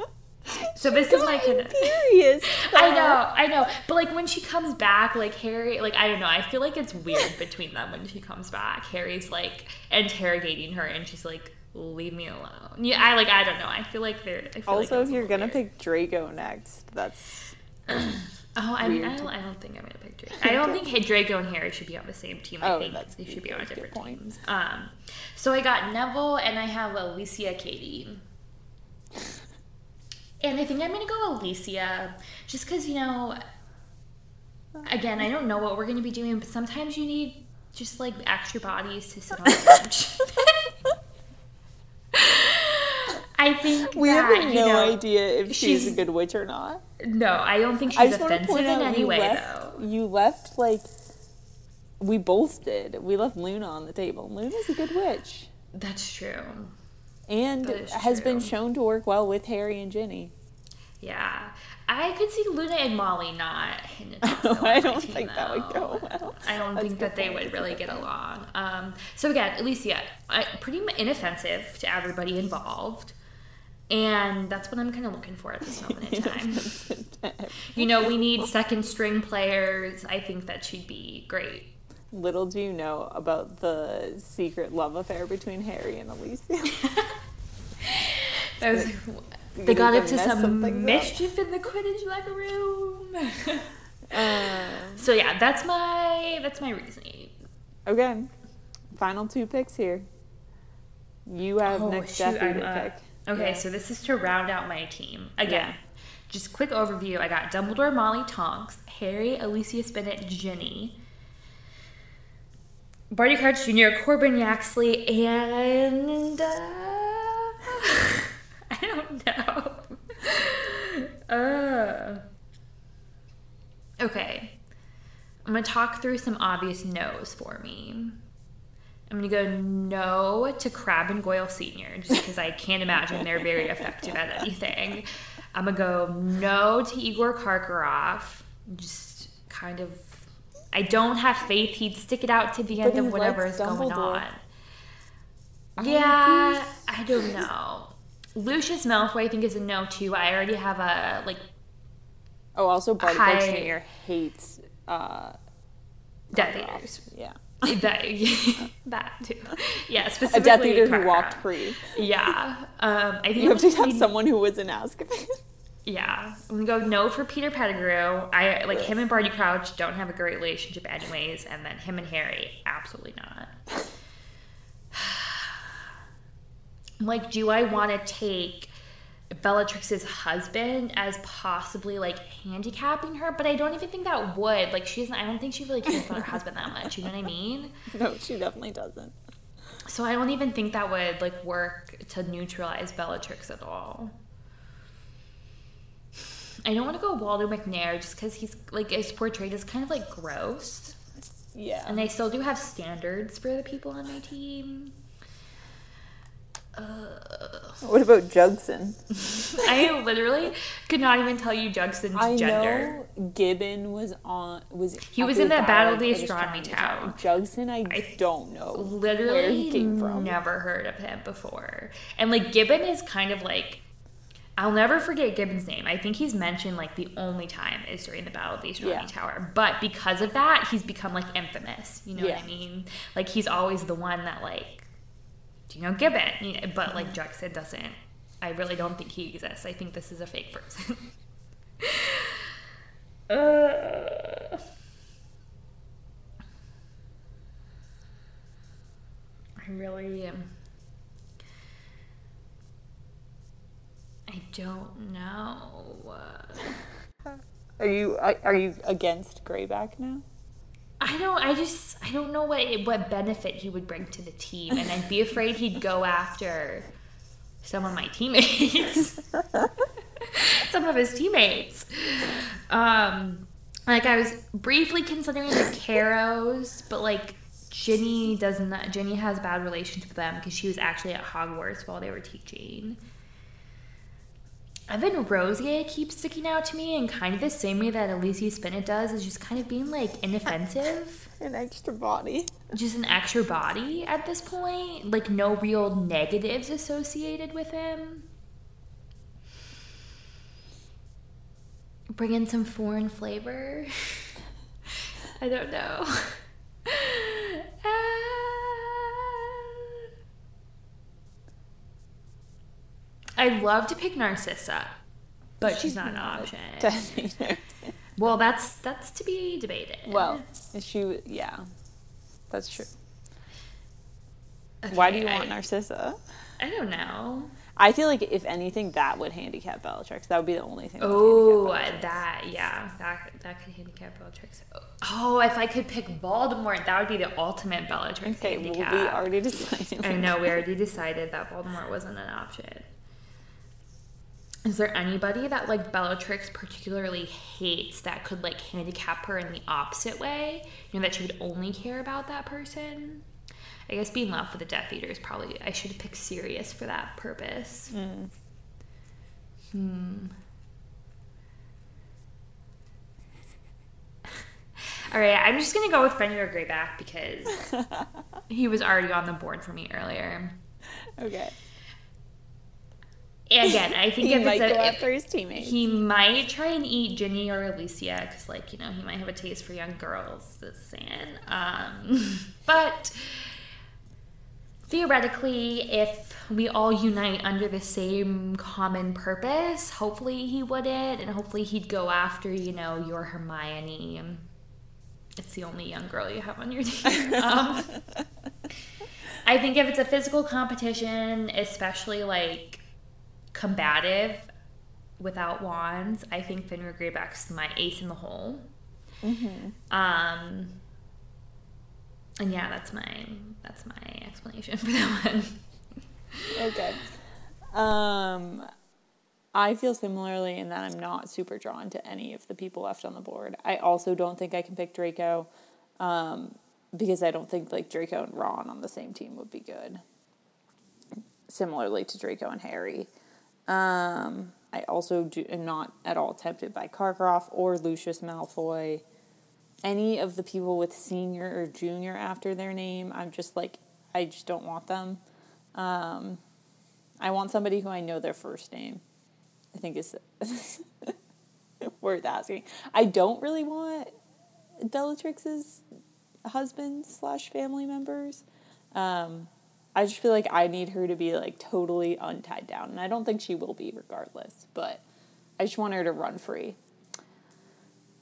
So this is my. Furious. I know, I know. But like when she comes back, like Harry, like I don't know, I feel like it's weird between them when she comes back. Harry's like interrogating her and she's like, leave me alone. Yeah, I like I don't know. I feel like they're I feel Also, it's if you're gonna weird. pick Draco next, that's Oh, I mean I don't I don't think I'm gonna pick Draco. I don't think hey, Draco and Harry should be on the same team. I Oh, think that's they should be on that's a good different teams. Um so I got Neville and I have Alicia Katie. And I think I'm gonna go Alicia, just because you know. Again, I don't know what we're gonna be doing, but sometimes you need just like extra bodies to sit on the bench. I think we that, have you no know, idea if she's, a good witch or not. No, I don't think I she's just want to offensive point in out any you way, left, though. you left like we both did. We left Luna on the table. Luna's a good witch, That's true. And has been shown to work well with Harry and Ginny. Yeah, I could see Luna and Molly not. I don't team, think that would go well. I don't That's think that they would really get along. Um, so again, Alicia, pretty inoffensive to everybody involved, and that's what I'm kind of looking for at this moment in time. you know, we need second string players. I think that she'd be great. Little do you know about the secret love affair between Harry and Alicia. Was- You're they got into some something up. mischief in the Quidditch locker room. Um, so yeah, that's my that's my reasoning. okay, final two picks here. You have Oh, next shoot, to up. pick. Okay, Yeah. so this is to round out my team again. Yeah. just quick overview. I got Dumbledore, Molly Tonks, Harry, Alicia Spinnet, Ginny, Barty Crouch Jr., Corban Yaxley, and uh, I don't know. Uh, okay, I'm gonna talk through some obvious no's for me. I'm gonna go no to Crabbe and Goyle Senior, just because I can't imagine they're very effective at anything. I'm gonna go no to Igor Karkaroff, just kind of. I don't have faith he'd stick it out to the end of whatever is going on. Yeah, I don't know. Lucius Malfoy, I think, is a no too. I already have a like Oh, also Hi. Jr. hates uh, Death. Eaters. Yeah, that, that too. Yeah, specifically. a Death Eater who walked free. Yeah, um, I think You have to have someone who was in Azkaban. Yeah, I'm gonna go no for Peter Pettigrew. I like him and Barty Crouch don't have a great relationship, anyways, and then him and Harry, absolutely not. like, do I want to take Bellatrix's husband as possibly like handicapping her? But I don't even think that would. Like, she doesn't. I don't think she really cares about her husband that much. You know what I mean? no, she definitely doesn't. So I don't even think that would like work to neutralize Bellatrix at all. I don't want to go Waldo Macnair just because he's like is portrayed as kind of like gross, Yeah. and I still do have standards for the people on my team. Uh, what about Jugson? I literally could not even tell you Jugson's I gender. know Gibbon was on was He was in the Battle of the Astronomy Tower. Jugson, I, I don't know Literally, where he came from. never heard of him before. And like Gibbon is kind of like, I'll never forget Gibbon's name. I think he's mentioned like the only time is during the Battle of the Astronomy Yeah. Tower. But because of that, he's become like infamous. You know what I mean? Like he's always the one that like, do you know Gibbon? You know, But like Jugson doesn't. I really don't think he exists. I think this is a fake person. uh. I really am. I don't know. Are you are, you against Greyback now? I don't. I just. I don't know what what benefit he would bring to the team, and I'd be afraid he'd go after some of my teammates, some of his teammates. Um, like I was briefly considering the Carrows, but like Ginny doesn't. Ginny has a bad relationship with them because she was actually at Hogwarts while they were teaching. Evan Rosier keeps sticking out to me in kind of the same way that Alicia Spinnet does, is just kind of being like inoffensive, An extra body. just an extra body at this point. Like no real negatives associated with him. Bring in some foreign flavor. I don't know. I'd love to pick Narcissa, but she's, not an option. Well, that's that's to be debated. well, she yeah, that's true. Why do you want I- Narcissa? I don't know. I feel like if anything, that would handicap Bellatrix. That would be the only thing. that Oh, that yeah, that that could handicap Bellatrix. Oh, if I could pick Voldemort, that would be the ultimate Bellatrix Okay, well, we already decided. I know we already decided that Voldemort wasn't an option. Is there anybody that like Bellatrix particularly hates that could like handicap her in the opposite way? You know that she would only care about that person. I guess being left with the Death Eater is probably I should picked Sirius for that purpose. Hmm. All right, I'm just gonna go with Fenrir Greyback because he was already on the board for me earlier. Okay. Again, I think He if might it's go a, after his teammates. he might try and eat Ginny or Alicia because, like, you know, he might have a taste for young girls. Just saying. Um, but theoretically, if we all unite under the same common purpose, hopefully he wouldn't, and hopefully he'd go after, you know, your Hermione. It's the only young girl you have on your team. um, I think if it's a physical competition, especially like combative, without wands, I think Fenrir Greyback's my ace in the hole. Mm-hmm. Um, and yeah, that's my that's my explanation for that one. Okay. Um, I feel similarly in that I'm not super drawn to any of the people left on the board. I also don't think I can pick Draco, um, because I don't think like Draco and Ron on the same team would be good. Similarly to Draco and Harry. Um, I also do, am not at all tempted by Karkaroff or Lucius Malfoy. Any of the people with senior or junior after their name, I'm just like, I just don't want them. Um, I want somebody who I know their first name. I think is worth asking. I don't really want Bellatrix's husband slash family members. Um, I just feel like I need her to be like totally untied down, and I don't think she will be regardless. But I just want her to run free.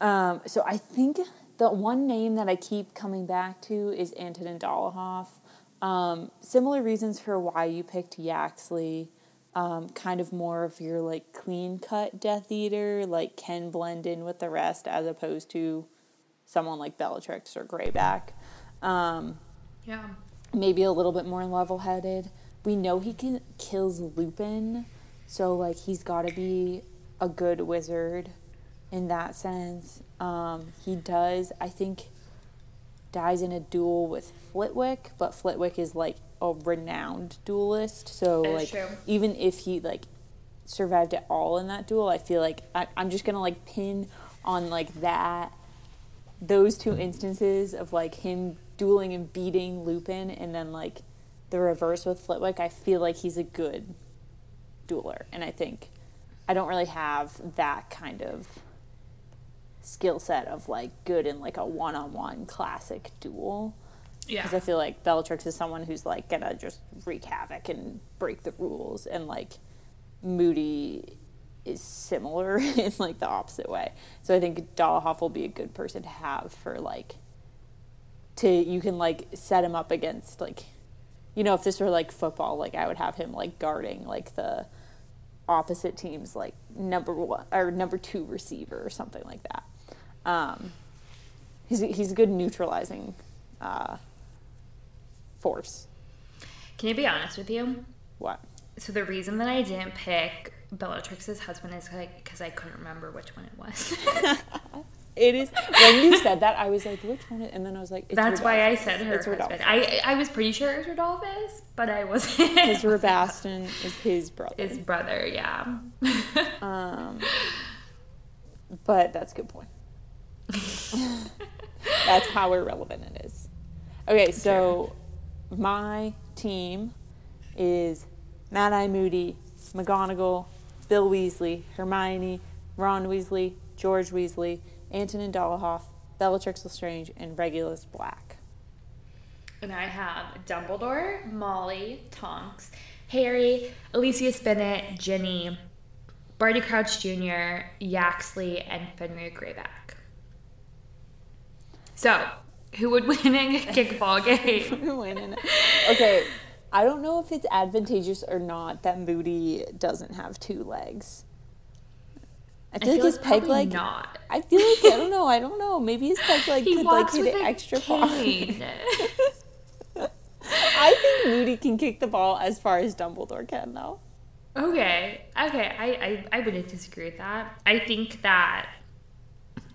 Um, so I think the one name that I keep coming back to is Antonin Dolohov. Um, similar reasons for why you picked Yaxley. Um, kind of more of your like clean cut Death Eater, like can blend in with the rest as opposed to someone like Bellatrix or Greyback. Um, Yeah. Maybe a little bit more level headed. We know he can kills Lupin, so like he's got to be a good wizard in that sense. Um, he does, I think, dies in a duel with Flitwick, but Flitwick is like a renowned duelist, so That like true. even if he like survived at all in that duel, I feel like I, I'm just gonna like pin on like that those two instances of like him dueling and beating Lupin and then like the reverse with Flitwick, I feel like he's a good dueler. And I think I don't really have that kind of skill set of like good in like a one on one classic duel. Yeah. Because I feel like Bellatrix is someone who's like gonna just wreak havoc and break the rules, and like Moody is similar in like the opposite way. So I think Dolohov will be a good person to have for like to you can like set him up against like you know if this were like football like I would have him like guarding like the opposite team's like number one or number two receiver or something like that. Um, he's he's a good neutralizing uh, force. Can I be honest with you? What? So the reason that I didn't pick Bellatrix's husband is like because I couldn't remember which one it was. It is when you said that I was like, which one? is-" And then I was like, it's That's why I said her It's husband. Rodolphus. I I was pretty sure it was Rodolphus, but I wasn't. Because Rabastan is his brother. His brother, yeah. Um, but that's a good point. that's how irrelevant it is. Okay, so my team is Mad Eye Moody, McGonagall, Bill Weasley, Hermione, Ron Weasley, George Weasley, Antonin Dolohov, Bellatrix Lestrange, and Regulus Black. And I have Dumbledore, Molly, Tonks, Harry, Alicia Spinnet, Ginny, Barty Crouch Jr., Yaxley, and Fenrir Greyback. So, who would win in a kickball game? Winning it. Okay, I don't know if it's advantageous or not that Moody doesn't have two legs. I feel, like his peg leg. not. I feel like I don't know. I don't know. Maybe his peg leg He could like hit an extra cane. I think Moody can kick the ball as far as Dumbledore can, though. Okay, okay, I, I, I wouldn't disagree with that. I think that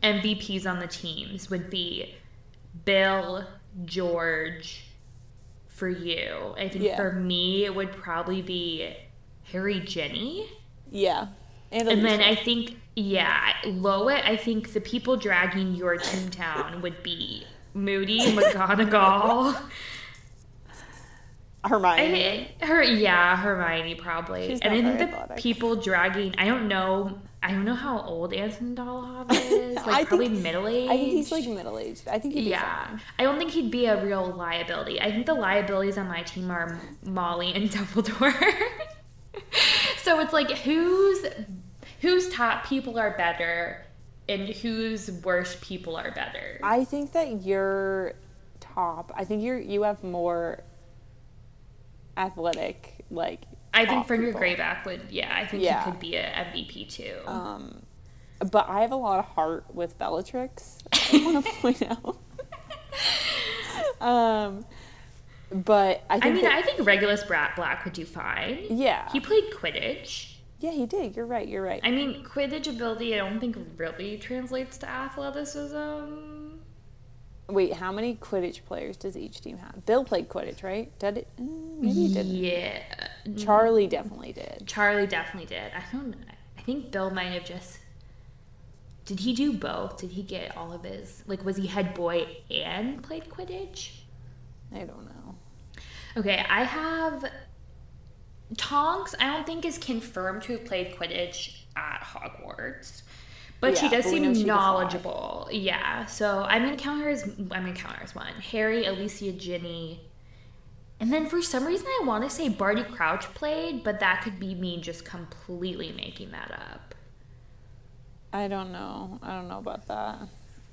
MVPs on the teams would be Bill, George, for you. I think Yeah. for me, it would probably be Harry, Ginny. Yeah, and, And then I think, yeah, Lowett, I think the people dragging your team down would be Moody, McGonagall. Hermione. I, her, yeah, Hermione probably. She's and I think very the athletic. people dragging. I don't know. I don't know how old Anton Dolohov is. Like I probably think- middle aged. I think he's like middle aged. I think he'd be Yeah, fine. I don't think he'd be a real liability. I think the liabilities on my team are Molly and Dumbledore. so it's like whose whose top people are better and whose worst people are better. I think that you're top. I think you're you have more athletic like I think Fenrir people. Greyback would, yeah, I think Yeah. he could be an MVP too. Um, but I have a lot of heart with Bellatrix. I want to point out. um, but I I mean, that- I think Regulus Brat Black would do fine. yeah, He played Quidditch. Yeah, he did. You're right. You're right. I mean, Quidditch ability, I don't think really translates to athleticism. Wait, how many Quidditch players does each team have? Bill played Quidditch, right? Did it? Mm, Maybe he didn't. Yeah. Charlie definitely did. Charlie definitely did. I don't I think Bill might have just Did he do both? Did he get all of his like was he head boy and played Quidditch? I don't know. Okay, I have Tonks, I don't think is confirmed to have played Quidditch at Hogwarts. But she does but seem she knowledgeable. Yeah. So I'm gonna count her as I'm gonna count her as one. Harry, Alicia, Ginny. And then for some reason I wanna say Barty Crouch played, but that could be me just completely making that up. I don't know. I don't know about that.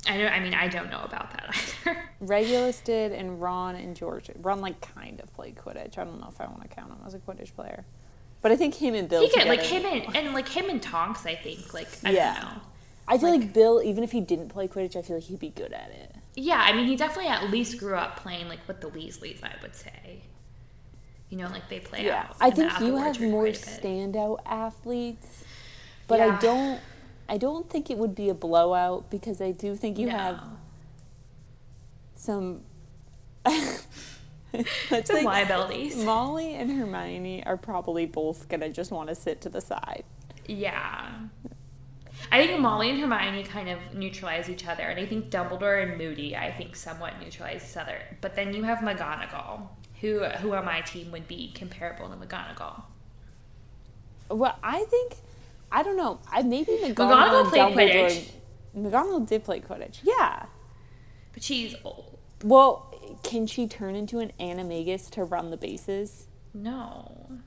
I don't I mean I don't know about that either. Regulus did, and Ron and George. Ron like kind of played Quidditch. I don't know if I want to count him as a Quidditch player, but I think him and Bill. he could like him and, and like him and Tonks, I think. Like I Yeah. don't know. I feel like, Bill, even if he didn't play Quidditch, I feel like he'd be good at it. Yeah, I mean, he definitely at least grew up playing like with the Weasleys. I would say, you know, like they play Yeah, out. I the think you have more quite a bit. standout athletes, but Yeah. I don't. I don't think it would be a blowout because I do think you No. have some. Let's Some liabilities. Molly and Hermione are probably both gonna just want to sit to the side. Yeah. I think Molly and Hermione kind of neutralize each other, and I think Dumbledore and Moody, I think, somewhat neutralize each other. But then you have McGonagall, who who on my team would be comparable to McGonagall. Well, I think I don't know. I maybe McGonagall, McGonagall played Dumbledore. Quidditch. McGonagall did play Quidditch. Yeah. But she's old. Well, can she turn into an animagus to run the bases? No.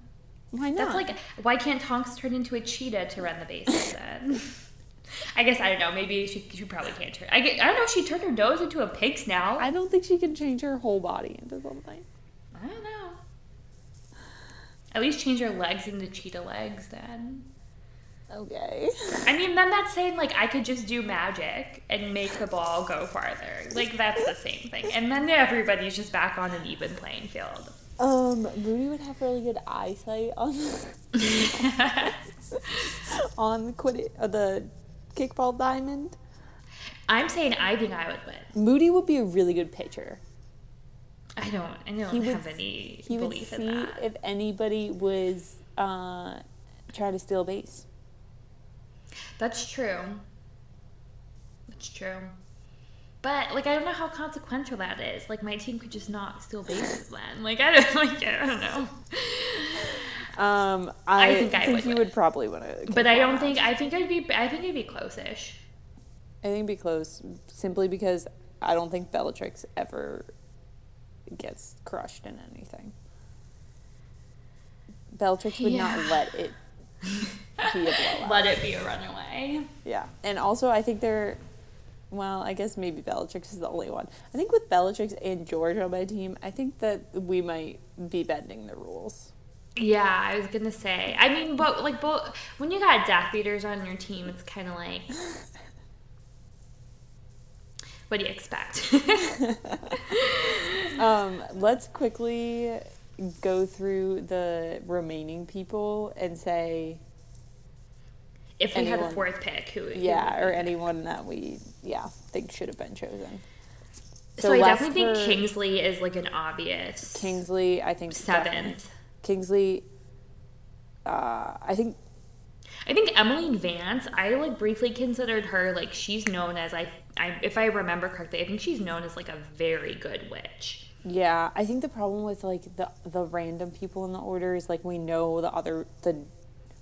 Why not? That's like, why can't Tonks turn into a cheetah to run the bases then? I guess I don't know. Maybe she, she probably can't turn. I, get, I don't know. She turned her nose into a pig's now. I, I don't think she can change her whole body into something. I don't know. At least change her legs into cheetah legs then. Okay. I mean, then that's saying like I could just do magic and make the ball go farther. Like that's the same thing. And then everybody's just back on an even playing field. Um, Moody would have really good eyesight on on the uh, the kickball diamond. I'm saying I think I would win. Moody would be a really good pitcher. I don't. I don't He would- have any He would belief see in that. See if anybody was uh, trying to steal base. That's true. That's true. But like I don't know how consequential that is. Like my team could just not steal bases then. Like I don't like I don't know. Um, I, I think think, I would you win. would probably win a. But I don't think I think it'd be I think it'd be close-ish. I think it'd be close simply because I don't think Bellatrix ever gets crushed in anything. Bellatrix would not let it be a blowout. Let it be a runaway. yeah. And also, I think they're, well, I guess maybe Bellatrix is the only one. I think with Bellatrix and George on my team, I think that we might be bending the rules. Yeah, I was gonna say. I mean, but like, both when you got Death Eaters on your team, it's kind of like, what do you expect? Um, let's quickly go through the remaining people and say if we had a fourth pick, who? yeah, or anyone that we yeah think should have been chosen. So, I left definitely think Kingsley is like an obvious Kingsley. I think seventh. Kingsley. Uh, I think I think Emmeline Vance. I like briefly considered her like she's known as I, I if I remember correctly, I think she's known as like a very good witch. yeah. I think the problem with like the the random people in the order is like we know the other the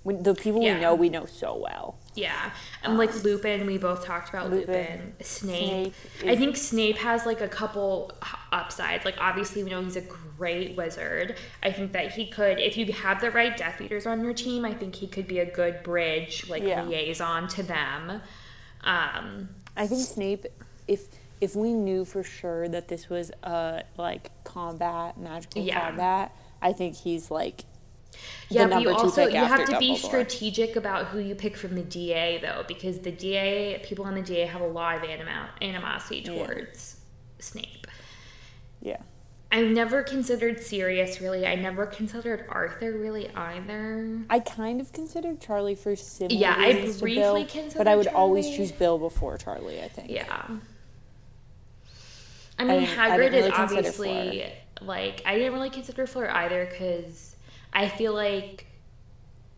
when the people Yeah. we know we know so well. Yeah, and like Lupin, we both talked about Lupin. Lupin. Snape. Snape I think Snape has like a couple upsides. Like obviously, we know he's a great wizard. I think that he could, if you have the right Death Eaters on your team, I think he could be a good bridge, like Yeah. liaison to them. Um, I think Snape, if if we knew for sure that this was a like combat magical Yeah. combat, I think he's like Yeah, but you also you have to be strategic about who you pick from the DA though, because the DA people on the DA have a lot of anima- animosity Yeah. towards Snape. Yeah. I've never considered Sirius really. I never considered Arthur really either. I kind of considered Charlie for similar Yeah, I reasons to briefly Bill, considered but I would always choose Bill before Charlie. I think. Yeah. I mean, I Hagrid didn't really is obviously like I didn't really consider Fleur either because I feel like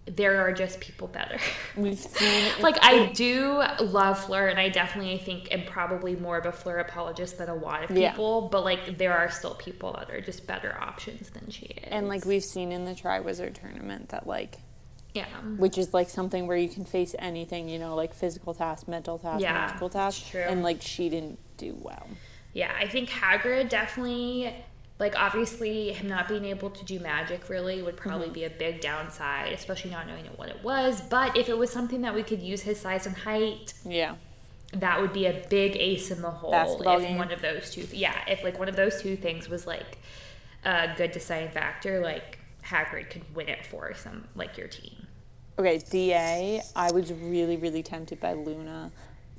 there are just people better. We've seen like I do love Fleur, and I definitely think am probably more of a Fleur apologist than a lot of Yeah. people. But like there are still people that are just better options than she is. and like we've seen in the Triwizard tournament that like yeah, which is like something where you can face anything, you know, like physical task, mental task, Yeah, magical task, true. and like she didn't do well. yeah. I think Hagrid definitely. Like obviously, him not being able to do magic really would probably Mm-hmm. be a big downside, especially not knowing what it was. But if it was something that we could use his size and height, Yeah. that would be a big ace in the hole Basketball if game. one of those two yeah if like one of those two things was like a good deciding factor like hagrid could win it for some like your team Okay, DA, I was really, really tempted by Luna.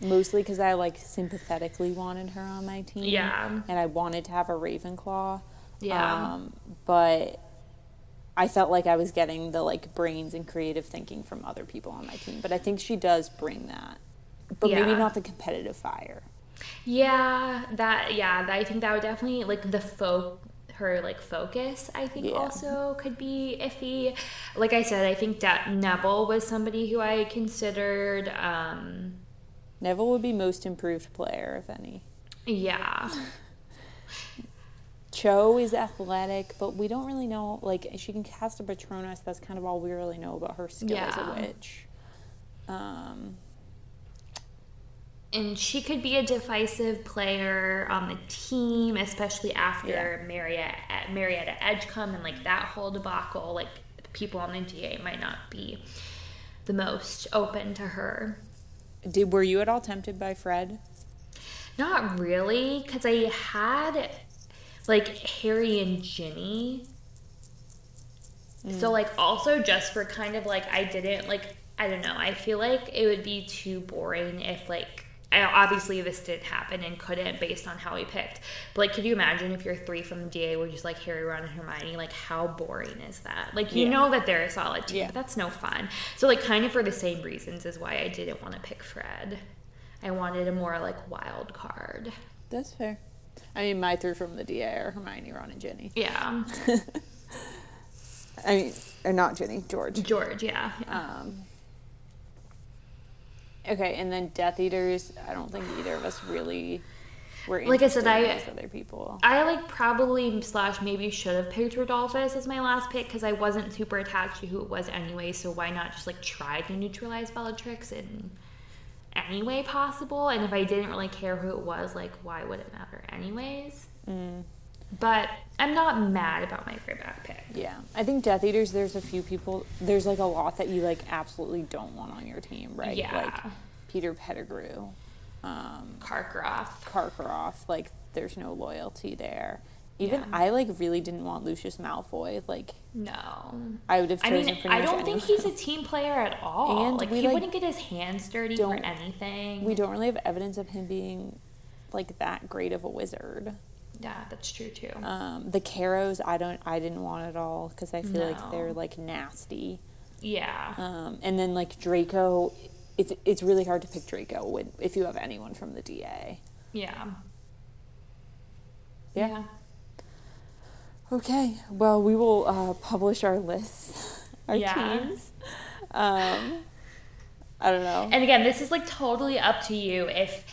Mostly because I like sympathetically wanted her on my team. Yeah. And I wanted to have a Ravenclaw. Yeah. Um, but I felt like I was getting the like brains and creative thinking from other people on my team. But I think she does bring that. But maybe not the competitive fire. yeah that yeah that, i think that would definitely like the folk her like focus i think Yeah. also could be iffy like i said i think that neville was somebody who i considered um Neville would be most improved player, if any. yeah Cho is athletic, but we don't really know. Like, she can cast a Patronus. That's kind of all we really know about her skill as a witch. Um, and she could be a divisive player on the team, especially after Marietta, Marietta Edgecombe and like that whole debacle. Like people on the DA might not be the most open to her. did were you at all tempted by Fred? Not really, because I had like Harry and Ginny. Mm. So like also just for kind of like I didn't like I don't know. I feel like it would be too boring if like obviously this didn't happen and couldn't based on how we picked. But like, could you imagine if your three from the DA were just like Harry, Ron, and Hermione? Like, how boring is that? Like, you Yeah. know that they're a solid team, Yeah. but that's no fun. So like, kind of for the same reasons is why I didn't want to pick Fred. I wanted a more like wild card. That's fair. I mean, my three from the DA are Hermione, Ron, and Ginny. Yeah, I mean, or not Ginny, George. George. Yeah. Um, okay, and then Death Eaters. I don't think either of us really were Like I said, I- other people. I like probably slash maybe should have picked Rodolphus as my last pick because I wasn't super attached to who it was anyway. So why not just like try to neutralize Bellatrix in any way possible? And if I didn't really care who it was, like why would it matter anyways? But I'm not mad about my Greyback pick. Yeah, I think Death Eaters. There's a few people. There's like a lot that you like absolutely don't want on your team, right? Yeah. Like Peter Pettigrew, um, Karkaroff. Karkaroff. Like there's no loyalty there. Even Yeah. I like really didn't want Lucius Malfoy. Like No. I would have I mean, I don't think he's a team player at all. And like we, he like, wouldn't get his hands dirty for anything. We don't really have evidence of him being like that great of a wizard. Yeah, that's true too. Um, the Carrows, I don't, I didn't want at all because I feel like they're like nasty. yeah. Um, and then like Draco, it's it's really hard to pick Draco when, if you have anyone from the DA. yeah. Yeah. Okay. Well, we will uh, publish our lists, our Yeah. teams. Um, I don't know. And again, this is like totally up to you if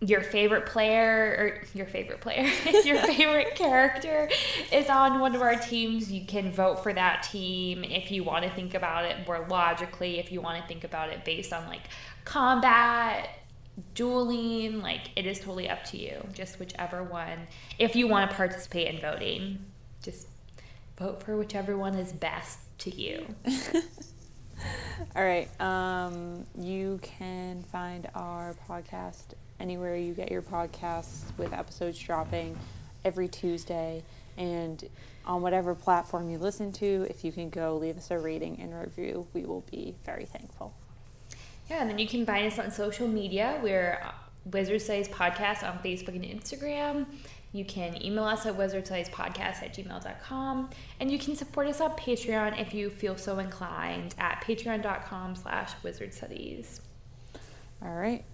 your favorite player or your favorite player, if your favorite character is on one of our teams, you can vote for that team. If you want to think about it more logically, if you want to think about it based on like combat, dueling, like it is totally up to you. Just whichever one. If you want to participate in voting, just vote for whichever one is best to you. All right. Um, you can find our podcast anywhere you get your podcasts with episodes dropping every Tuesday. And on whatever platform you listen to, if you can go leave us a rating and review, we will be very thankful. Yeah, and then you can find us on social media. We're uh, Wizard Studies Podcast on Facebook and Instagram. You can email us at wizardstudiespodcast at gmail.com. And you can support us on Patreon if you feel so inclined at patreon.com slash wizard studies. All right.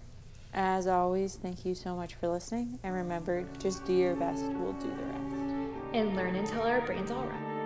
As always, thank you so much for listening. And remember, just do your best, we'll do the rest. And learn until our brains all rest.